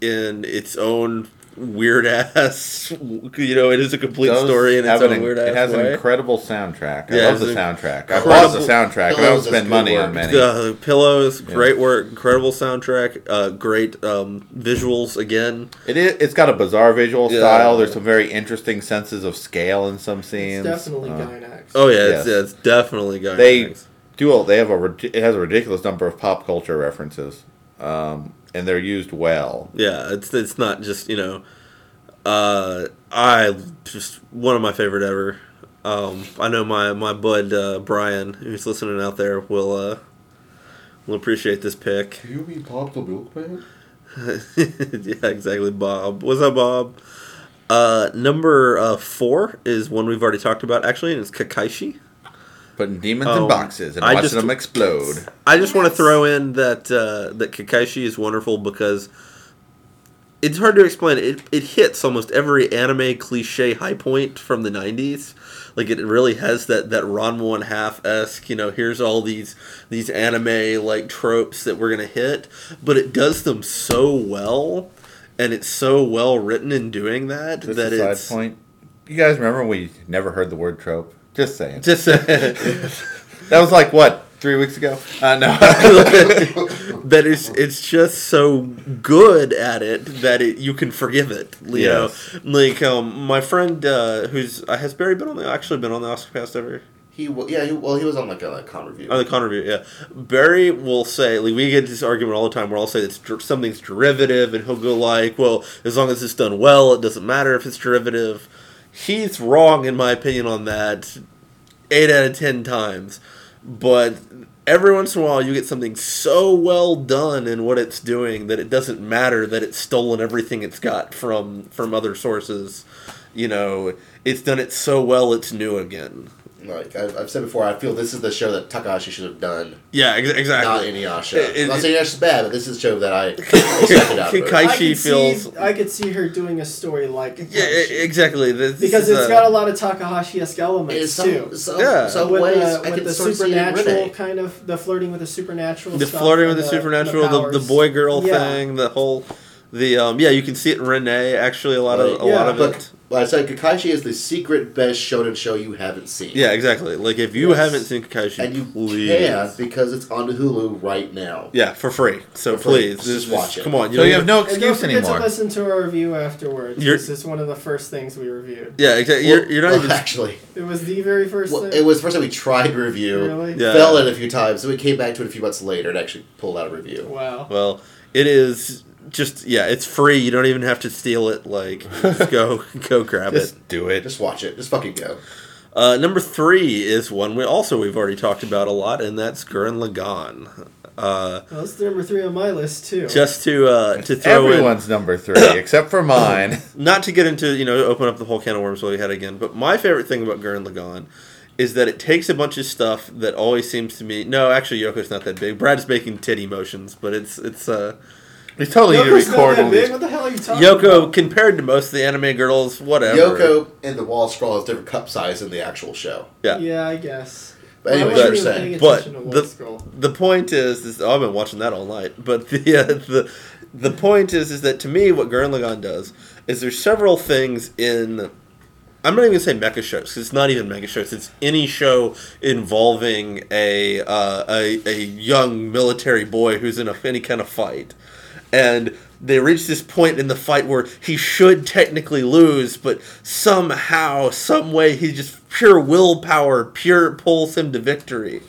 in its own weird ass. You know, it is a complete Does story in its have an own in- weird It has way. an incredible soundtrack. I Yeah, love the soundtrack. I bought the soundtrack. I Pillows don't spend money work. on many. Uh, pillows, great work, incredible soundtrack, uh, great um, visuals again. It is, it's got a bizarre visual Yeah. style. There's some very interesting senses of scale in some scenes. it's definitely Uh, Gainax. Oh yeah, Yes. it's, yeah, it's definitely going. They do. They have a. It has a ridiculous number of pop culture references, um, and they're used well. Yeah, it's it's not just you know, uh, I just one of my favorite ever. Um, I know my my bud uh, Brian, who's listening out there, will uh, will appreciate this pick. do you mean Bob the Milkman? yeah, exactly, Bob. What's up, Bob? Uh, number uh, four is one we've already talked about actually, and it's Kekkaishi. Putting demons Um, in boxes and I watching just- them explode. I just want to throw in that uh, that Kekkaishi is wonderful because it's hard to explain. It it hits almost every anime cliche high point from the '90s. Like it really has that that Ranma one half esque. You know, here's all these these anime like tropes that we're gonna hit, but it does them so well, and it's so well written in doing that Just that a side it's point. You guys remember when we never heard the word trope? Just saying. just. that was like what three weeks ago. Uh, no. that is it's just so good at it that it, you can forgive it you Yes. like um my friend uh who's uh, has barry been on the actually been on the OSMcast ever He wa- yeah he, well he was on like a like, con review. On the con review, yeah. Barry will say, like, we get this argument all the time where I'll say it's der- something's derivative, and he'll go like, well, as long as it's done well, it doesn't matter if it's derivative. He's wrong, in my opinion, on that eight out of ten times. But every once in a while, you get something so well done in what it's doing that it doesn't matter that it's stolen everything it's got from from other sources. You know, it's done it so well, it's new again. Like I've, I've said before, I feel this is the show that Takahashi should have done, Yeah, ex- exactly. not Inuyasha. It- I'm not it- saying Inuyasha's bad, but this is a show that I expected out of I could feels- see I could see her doing a story like Yeah, exactly. This because is, it's uh, got a lot of Takahashi-esque elements It's too. some, some, Yeah. some with ways the, I with the sort of see it in supernatural kind of the flirting with the supernatural, the stuff flirting with the, supernatural, the, the, powers. boy girl Yeah. thing, the whole, the um, yeah, you can see it in Rinne. Actually, a lot of a Like, lot of but, it. But I said Kekkaishi is the secret best shonen show you haven't seen. Yeah, exactly. Like if you Yes. haven't seen Kekkaishi, and you please. can because it's on Hulu right now. Yeah, for free. So For free. please, Just just, watch it. Come on, So you have no And don't excuse forget anymore. to listen to our review afterwards. You're- this is one of the first things we reviewed. Yeah, exactly. You're, you're not Well, even. actually. It was the very first Well, thing. it was the first time we tried to review. Really? Yeah. Fell in a few times, so we came back to it a few months later and actually pulled out a review. Wow. Well, it is just yeah, it's free. You don't even have to steal it. Like, just go go grab it. Do it. Just watch it. Just fucking go. Uh, number three is one we also we've already talked about a lot, and that's Gurren Lagann. Uh, Well, that's number three on my list too. just to uh, to throw in, Everyone's number three except for mine. not to get into you know open up the whole can of worms while we had again, but my favorite thing about Gurren Lagann is that it takes a bunch of stuff that always seems to me. No, actually, Yoko's not that big. Brad's making titty motions, but it's it's uh, We totally need Yoko's not that big. What the hell are you talking Yoko about? compared to most of the anime girls. Whatever. Yoko and the wall scroll has different cup size in the actual show. Yeah. Yeah, I guess. But anyway, wasn't saying. But the- Scroll. the point is, is oh, I've been watching that all night. But the uh, the the point is, is that to me, what Gurren Lagann does is there's several things in. I'm not even gonna say mecha shows. it's not even mecha shows. It's any show involving a uh, a a young military boy who's in a, any kind of fight, and they reach this point in the fight where he should technically lose, but somehow, some way, he just pure willpower, pure pulls him to victory.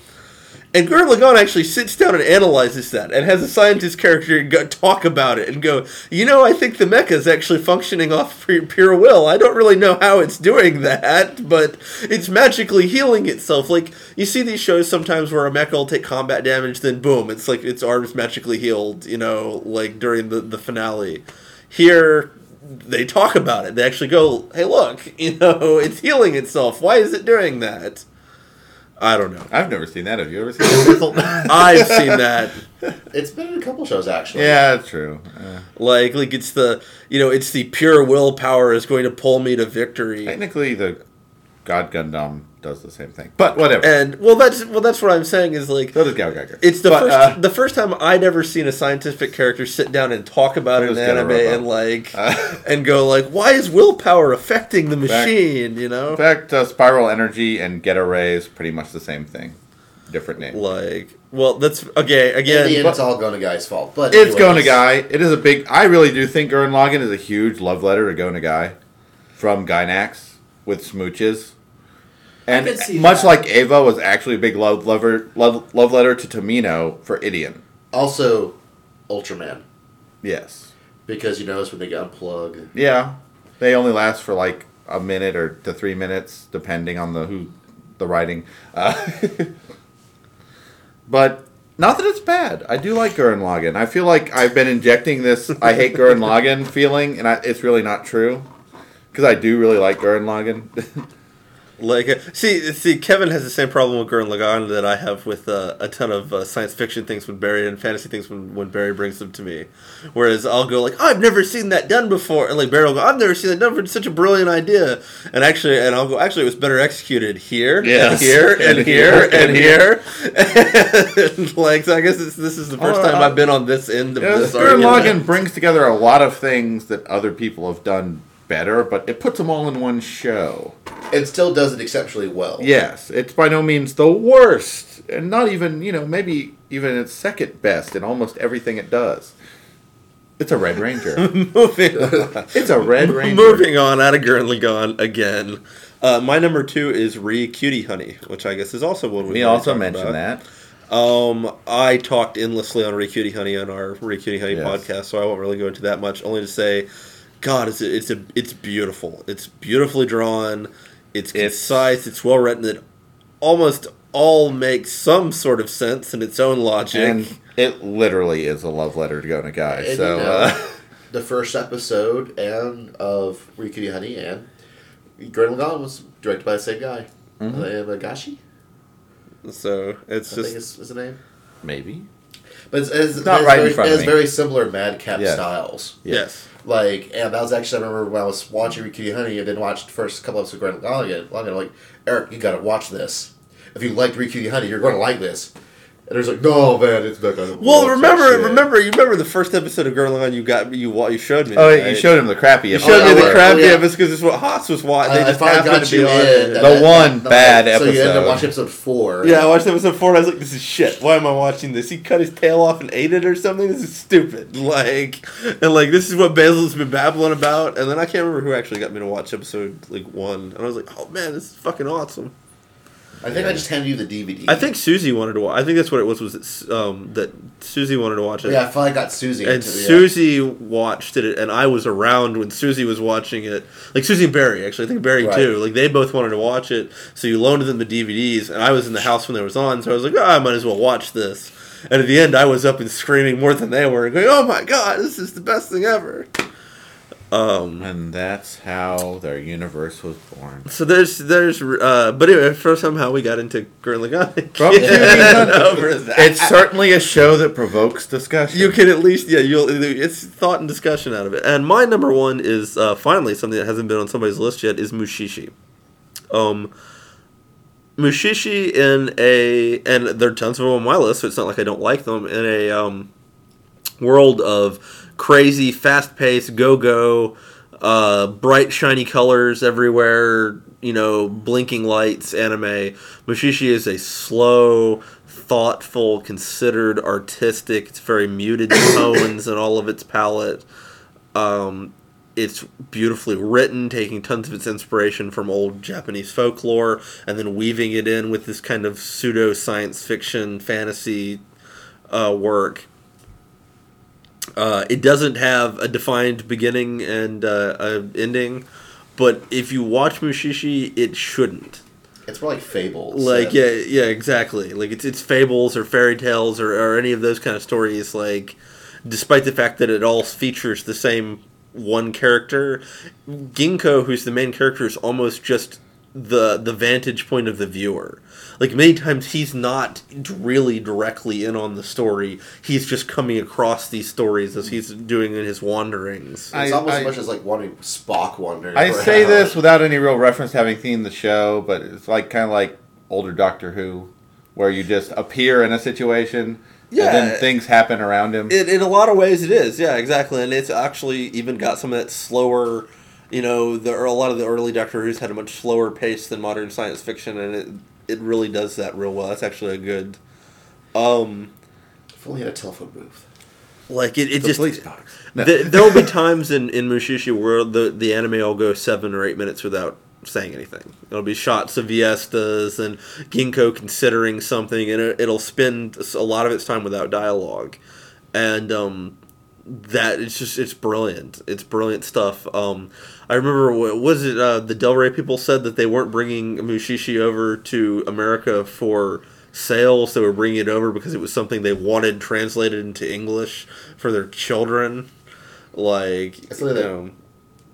And Gurren Lagann actually sits down and analyzes that, and has a scientist character go, talk about it and go, you know, I think the mecha is actually functioning off pure, will. I don't really know how it's doing that, but it's magically healing itself. Like you see these shows sometimes where a mecha will take combat damage, then boom, it's like its arms magically healed. You know, like during the the finale. Here, they talk about it. They actually go, hey, look, you know, it's healing itself. Why is it doing that? I don't know. I've never seen that. Have you ever seen that? I've seen that. It's been in a couple shows actually. yeah, true. Uh, Like, like it's the you know, it's the pure willpower is going to pull me to victory. technically, the God Gundam does the same thing, but whatever. And well, that's well, that's what I'm saying is like so does GaoGaiGar. it's the But, first uh, the first time I'd ever seen a scientific character sit down and talk about an anime and like Uh, and go like, why is willpower affecting the Back- machine? You know, in fact, uh, Spiral Energy and Getter Ray is pretty much the same thing, different name. like, well, that's okay. In the Again, end, it's all Go Nagai's fault. But It's anyways, Go Nagai. It is a big. I really do think Gurren Lagann is a huge love letter to Go Nagai from Gainax with smooches. And could see much that. like Eva was actually a big love lover, love, love letter to Tomino for Ideon. Also, Ultraman Yes. because you notice when they get unplugged. Yeah. They only last for like a minute or to three minutes, depending on the who, the writing. Uh, but not that it's bad. I do like Gurren Lagann. I feel like I've been injecting this "I hate Gurren Lagann" feeling, and I, it's really not true because I do really like Gurren Lagann. Like, uh, see, see, Kevin has the same problem with Gurren Lagann that I have with uh, a ton of uh, science fiction things when Barry and fantasy things when, when Barry brings them to me. Whereas I'll go like, oh, I've never seen that done before, and like Barry will go, I've never seen that done before. It's such a brilliant idea. And actually, and I'll go, actually, it was better executed here, Yes. and here, and, And here, here, and and here. And, like, so I guess this, this is the first Oh, time uh, I've been on this end of Yeah, this Gurren argument. Lagann brings together a lot of things that other people have done better, but it puts them all in one show. It still does it exceptionally well. Yes, it's by no means the worst, and not even you know maybe even its second best in almost everything it does. It's a Red Ranger. Moving on. it's a Red Ranger. Moving on out of Gurren Lagann again. Uh, my number two is Re Cutie Honey, which I guess is also one We we also mentioned that. Um, I talked endlessly on Re Cutie Honey on our Re Cutie Honey Yes. podcast, so I won't really go into that much. Only to say, God, it's a, it's a it's beautiful. It's beautifully drawn. It's It's- concise. It's well written. It almost all makes some sort of sense in its own logic. And it literally is a love letter to Go Nagai. And, So you know, uh, the first episode and of Re Cutie Honey and Gurren Lagann was directed by the same guy, Nagashi. so it's I just think is, is the name. maybe. But it's, it's, not it's right in very, front of it's me. very similar Madcap Yes. styles. yes. Like, and that was actually, I remember when I was watching Re Cutie Honey and then watched the first couple episodes of again, I'm like, Eric, you gotta watch this. If you liked Re Cutie Honey, you're gonna like this. And there's like, no, man, it's not gonna Well, remember, remember, you remember the first episode of Girl on you got you you showed me. Oh, right? you showed him the crappy. You showed Oh, me the yeah, crappy oh, yeah. episode because it's what Haas was watching. They I, I just finally happened got to you be on in. The that- one that- bad So you ended episode. up watching episode four. Yeah, I watched episode four and I was like, this is shit. Why am I watching this? He cut his tail off and ate it or something? This is stupid. Like, and like, this is what Basil's been babbling about. And then I can't remember who actually got me to watch episode, like, one. And I was like, oh man, this is fucking awesome. I think I just handed you the DVD. I think Susie wanted to watch I think that's what it was, was it, um, that Susie wanted to watch it. Yeah, I finally got Susie. And into the, uh, Susie watched it, and I was around when Susie was watching it. Like Susie and Barry, actually, I think Barry Right. too. Like they both wanted to watch it, so you loaned them the DVDs, and I was in the house when it was on, so I was like, oh, I might as well watch this. And at the end, I was up and screaming more than they were, going, "Oh my god, this is the best thing ever!" Um, And that's how their universe was born. so there's there's uh, but anyway, first somehow we got into Gurren Lagann. From over that. It's certainly a show that provokes discussion. You can at least, yeah, you'll. It's thought and discussion out of it. And my number one is uh, finally something that hasn't been on somebody's list yet is Mushishi. Um, Mushishi in a, and there are tons of them on my list, so it's not like I don't like them. In a um, world of crazy, fast-paced, go-go, uh, bright, shiny colors everywhere. You know, blinking lights, anime. Mushishi is a slow, thoughtful, considered, artistic. It's very muted tones in all of its palette. Um, it's beautifully written, taking tons of its inspiration from old Japanese folklore, and then weaving it in with this kind of pseudo science fiction fantasy uh, work. Uh, it doesn't have a defined beginning and uh, a ending, but if you watch Mushishi, it shouldn't. it's more like fables. Like yeah, yeah, exactly. Like it's it's fables or fairy tales or, or any of those kind of stories. Like, despite the fact that it all features the same one character, Ginko, who's the main character, is almost just the the vantage point of the viewer. Like many times, he's not really directly in on the story. He's just coming across these stories as he's doing in his wanderings. It's I- almost I- as much as like wanting Spock wandering. I around. say this without any real reference to having seen the show, but it's like kind of like older Doctor Who, where you just appear in a situation, Yeah. and then things happen around him. It, in a lot of ways, it is. Yeah, exactly. And it's actually even got some of that slower. You know, the a lot of the early Doctor Who's had a much slower pace than modern science fiction, and it it really does that real well. That's actually a good. Um, If only had a telephone booth. like it, it the just. No. Th- there will be times in in Mushishi where the the anime will go seven or eight minutes without saying anything. It'll be shots of Viestas and Ginko considering something, and it, it'll spend a lot of its time without dialogue, and um, that it's just it's brilliant. It's brilliant stuff. Um, I remember what was it? Uh, the Del Rey people said that they weren't bringing Mushishi over to America for sales. They were bringing it over because it was something they wanted translated into English for their children. Like, It's you that- know,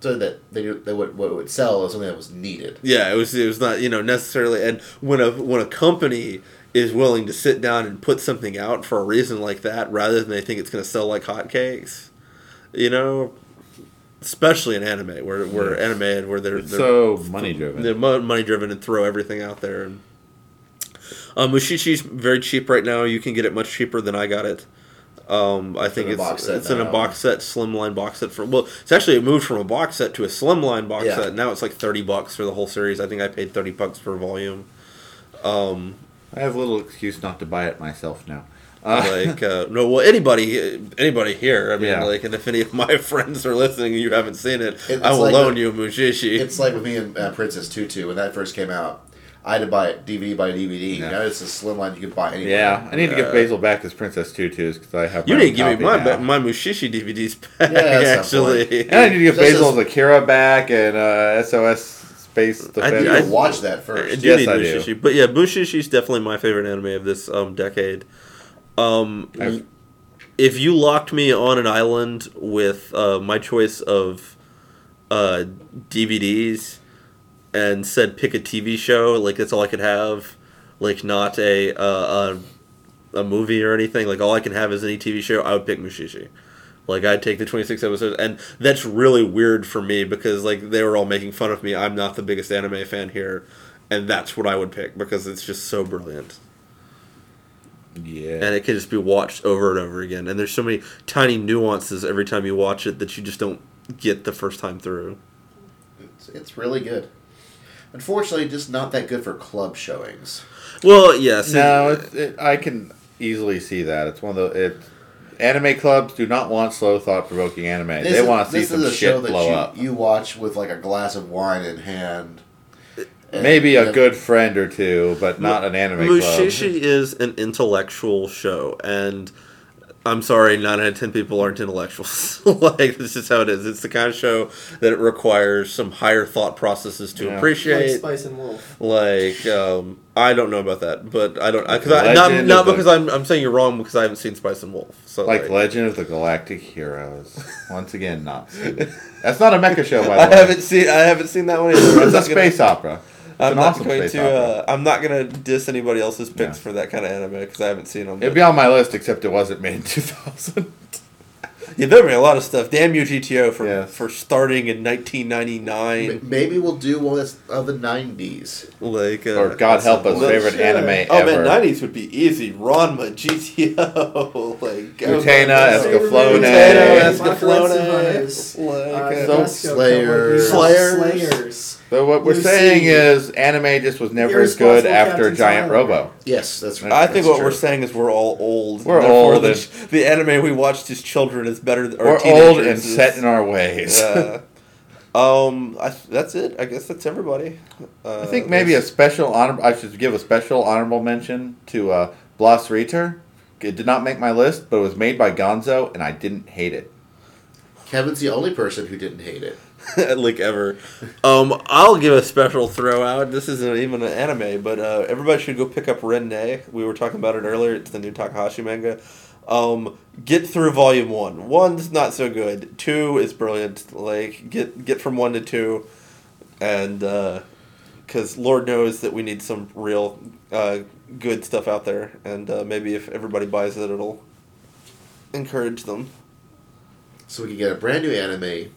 So that they that would what would sell is something that was needed. yeah, it was it was not you know necessarily. And when a when a company is willing to sit down and put something out for a reason like that, rather than they think it's going to sell like hotcakes, you know, especially in anime where where anime where they're, they're so money driven. they're money driven and throw everything out there. And um, Mushishi's very cheap right now. You can get it much cheaper than I got it. Um, I think in it's box set it's in a box set, slimline box set for well, it's actually it moved from a box set to a slimline box Yeah. set. Now it's like thirty bucks for the whole series. I think I paid thirty bucks per volume. Um, I have little excuse not to buy it myself now. Uh, like uh, no, well, anybody, anybody here. I mean, Yeah. like, and if any of my friends are listening and you haven't seen it, It's I will like loan a- you Mushishi. It's like with me and uh, Princess Tutu when that first came out. I had to buy it DVD by DVD. Yeah. Now it's a slim line you can buy anywhere. yeah, I need to give Basil back his Princess Tutus because I have. You my need to give me my now. ba- my Mushishi DVDs back. Yeah, actually, And I need to give This Basil's is- Akira back and uh, SOS Space I do- need I- to watch that I first. do Yes, need I do. Mushishi, but yeah, Mushishi's definitely my favorite anime of this um, decade. Um, I've- if you locked me on an island with uh, my choice of uh, DVDs and said pick a TV show, like that's all I could have, like not a uh, a, a movie or anything. Like all I can have is any TV show. I would pick Mushishi. Like I'd take the twenty six episodes, and that's really weird for me because like they were all making fun of me. I'm not the biggest anime fan here, and that's what I would pick because it's just so brilliant Yeah. and it can just be watched over and over again. And there's so many tiny nuances every time you watch it that you just don't get the first time through. It's, it's really good. Unfortunately, just not that good for club showings. Well, yes. no, it- it, it, I can easily see that. It's one of the it. Anime clubs do not want slow, thought-provoking anime. This they is- want to see some shit show that blow you, up. You watch with like a glass of wine in hand. Maybe a good friend or two, but not an anime club. Mushishi is an intellectual show, and I'm sorry, nine out of ten people aren't intellectuals. like this is how it is. It's the kind of show that it requires some higher thought processes to Yeah. Like appreciate. Spice and Wolf. Like, um, I don't know about that, but I don't because I, not Legend not of the- because I'm I'm saying you're wrong because I haven't seen Spice and Wolf. So Like like, Legend of the Galactic Heroes. Once again, not. seen. That's not a mecha show, by the I way. haven't seen I haven't seen that one either. It's a space opera. It's I'm not awesome going to. Uh, I'm not going to diss anybody else's picks Yeah. for that kind of anime because I haven't seen them. It'd be on my list, except it wasn't made in 2000. yeah, there be a lot of stuff. Damn you, GTO, for Yes. for starting in 1999. Maybe we'll do one of the '90s. Like, uh, or God help us, favorite shit. anime Oh ever. man, 90s would be easy. Ranma, GTO, like Utena, Saber Escaflowne. Utena, Escaflowne, Escaflowne, Uh, So- uh, Slayers. Slayers. Slayers. So what we're You saying see- is anime just was never as good Irresponsible after Captain Giant Tyler. Robo. Yes, that's right. I think That's what true. we're saying is we're all old. We're Therefore, old The, and- the anime we watched as children is better. Or We're old teenagers and is- set in our ways. Yeah. um, I, that's it. I guess that's everybody. Uh, I think maybe a special honor. I should give a special honorable mention to uh, Blassreiter. It did not make my list, but it was made by Gonzo, and I didn't hate it. Kevin's the only person who didn't hate it. like ever. Um, I'll give a special throw out. This isn't even an anime, but uh, everybody should go pick up Rinne. We were talking about it earlier. It's the new Takahashi manga. Um, get through volume one. One's not so good. Two is brilliant. Like get get from one to two, and because Lord knows that we need some real uh, good stuff out there, and uh, maybe if everybody buys it, it'll encourage them. So we can get a brand new anime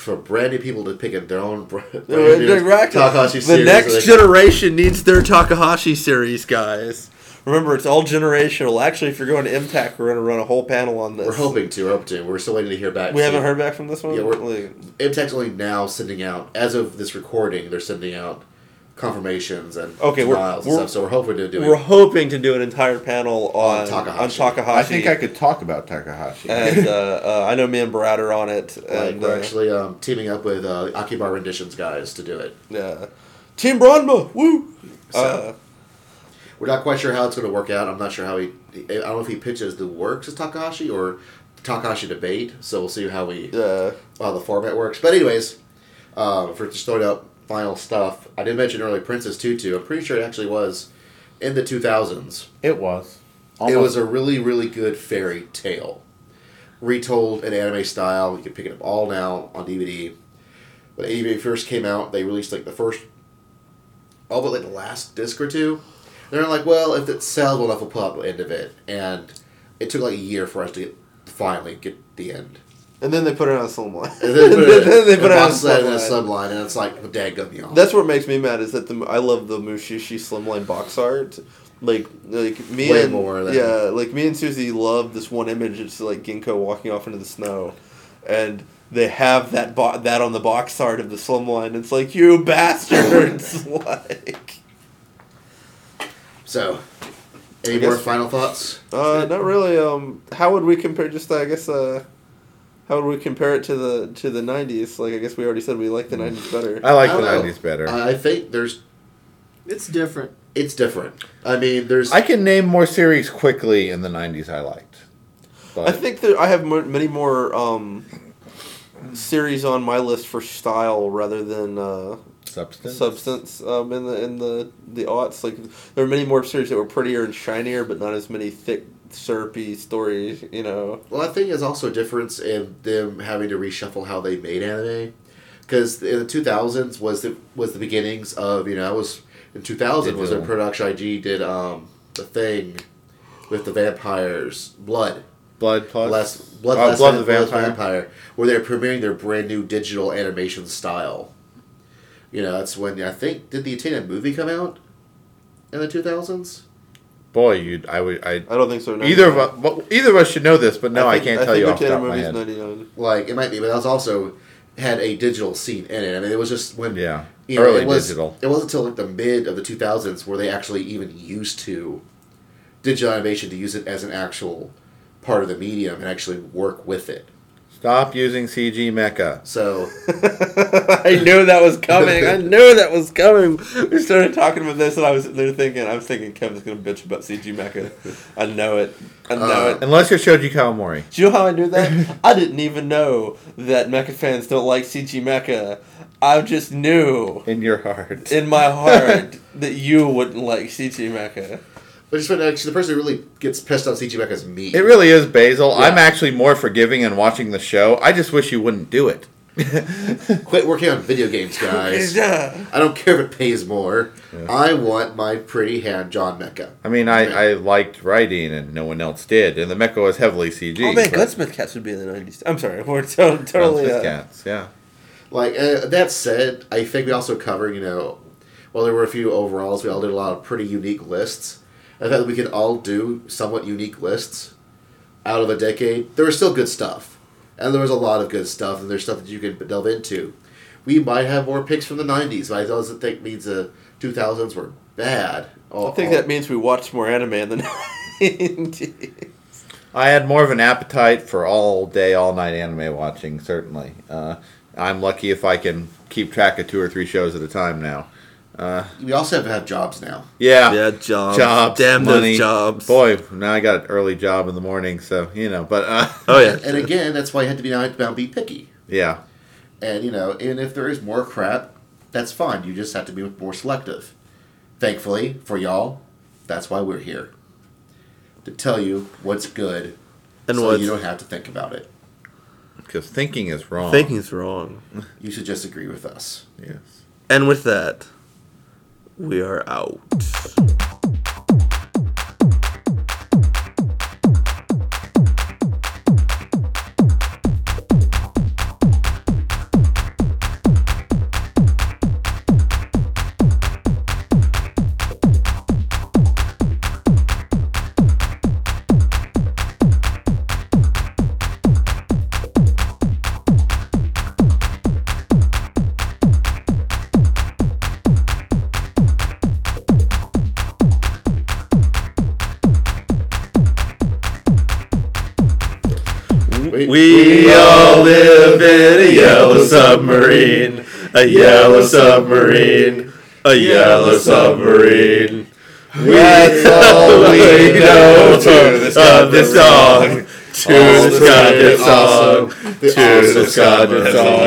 for brand new people to pick up their own br- brand new Exactly. Takahashi The series. next so generation needs their Takahashi series, guys. Remember, it's all generational. Actually, if you're going to MTAC, we're going to run a whole panel on this. We're hoping to. We're hoping to. We're still waiting to hear back. We haven't heard back from this one. Yeah, we're- Like, MTAC's only now sending out, as of this recording, they're sending out confirmations and Okay, we're- and we're- stuff. So we're hoping to do we're hoping to do an entire panel on On Takahashi. on Takahashi. I think I could talk about Takahashi. And uh, uh, I know me and Brad are on it. Like And we're uh, actually um, teaming up with uh, Akibar Renditions guys to do it. yeah, Team Branma, woo. So- Uh, We're not quite sure how it's going to work out. I'm not sure how he. I don't know if he pitches the works as Takahashi or Takahashi debate. So we'll see how we uh, how the format works. But anyways, uh, for just throwing out final stuff, I did mention earlier Princess Tutu. I'm pretty sure it actually was in the 2000s. it was. It was a really, really good fairy tale. Retold in anime style. You can pick it up all now on DVD. When AV first came out, they released like the first, all but like the last disc or two. They're like, well, if it sells well enough, we'll put out the end of it. And it took like a year for us to get, finally get the end. And then they put it on a slim line. And then they put it, Then they put it on a box set slim line. subline, and it's like, dadgum, y'all. That's what makes me mad is that the I love the Mushishi Slimline box art. Like like me Way and more yeah, like me and Susie love this one image. It's like Ginko walking off into the snow, and they have that bo- that on the box art of the Slimline. It's like you bastards! like So, Any more final thoughts? Uh, not really. Um, how would we compare? Just I guess. Uh, how would we compare it to the to the '90s? Like I guess we already said we like the '90s better. I like I the know. nineties better. I I think there's It's different. it's different. I mean, there's I can name more series quickly in the nineties I liked. But I think that I have mo- many more um, series on my list for style rather than uh, substance. substance um, in the in the the aughts. Like there are many more series that were prettier and shinier, but not as many thick, syrupy stories. You know. Well, I think there's also a difference in them having to reshuffle how they made anime, because in the 2000s was the was the beginnings of you know I was in 2000 was when Production IG did um the thing with the vampires blood Blood plus last blood last Blood Van- the Blood Vampire. vampire where they're premiering their brand new digital animation style. You know that's when I think did the Athena movie come out in the 2000s. Boy, you I would I I don't think so. either of us well, either of us should know this, but no, I, think- can't tell you off the top of my head. 99. Like it might be, but that was also had a digital scene in it. I mean, it was just when Yeah, you know, early it was, digital. It wasn't until like the mid of the 2000s where they actually even used to digital animation to use it as an actual part of the medium and actually work with it. Stop using CG mecha. So I knew that was coming. I knew that was coming. We started talking about this, and I was there thinking, I was thinking Kevin's gonna bitch about CG Mecha. I know it. I know Uh, it. Unless you're Shoji Kawamori. Do you know how I knew that? I didn't even know that Mecha fans don't like CG Mecha. I just knew In your heart. in my heart that you wouldn't like CG Mecha. But just when actually the person who really gets pissed off CG Mecha is me. It really is Basil. Yeah. I'm actually more forgiving in watching the show. I just wish you wouldn't do it. Quit working on video games, guys. I don't care if it pays more. I want my pretty hand John Mecha. I mean, I, I liked writing and no one else did, and the mecha was heavily CG. Oh man, Gunsmith Cats would be in the nineties. I'm sorry, we're to- totally. Gunsmith Uh, cats, yeah. Like uh, that said, I think we also covered, you know, while there were a few overalls, we all did a lot of pretty unique lists. I thought that we could all do somewhat unique lists out of a decade. There was still good stuff, and there was a lot of good stuff, and there's stuff that you can delve into. We might have more picks from the '90s, but I doesn't think means the 2000s were bad. I think that means we watched more anime in the nineties. I had more of an appetite for all day, all night anime watching, certainly. Uh, I'm lucky if I can keep track of two or three shows at a time now. Uh, we also have to have jobs now. yeah. Yeah, jobs. Jobs, Damn money. those jobs. Boy, now I got an early job in the morning, so, you know, but, uh, Oh yeah. And again, that's why you had to be now to be picky. yeah. And you know, and if there is more crap, that's fine. You just have to be more selective. Thankfully for y'all, that's why we're here to tell you what's good, And so what's you don't have to think about it. Because thinking is wrong. Thinking is wrong. You should just agree with us. Yes. And with that, we are out. Submarine, a yellow submarine, a yellow submarine. That's all we know of the song. To the Scottish song. To the Scottish song.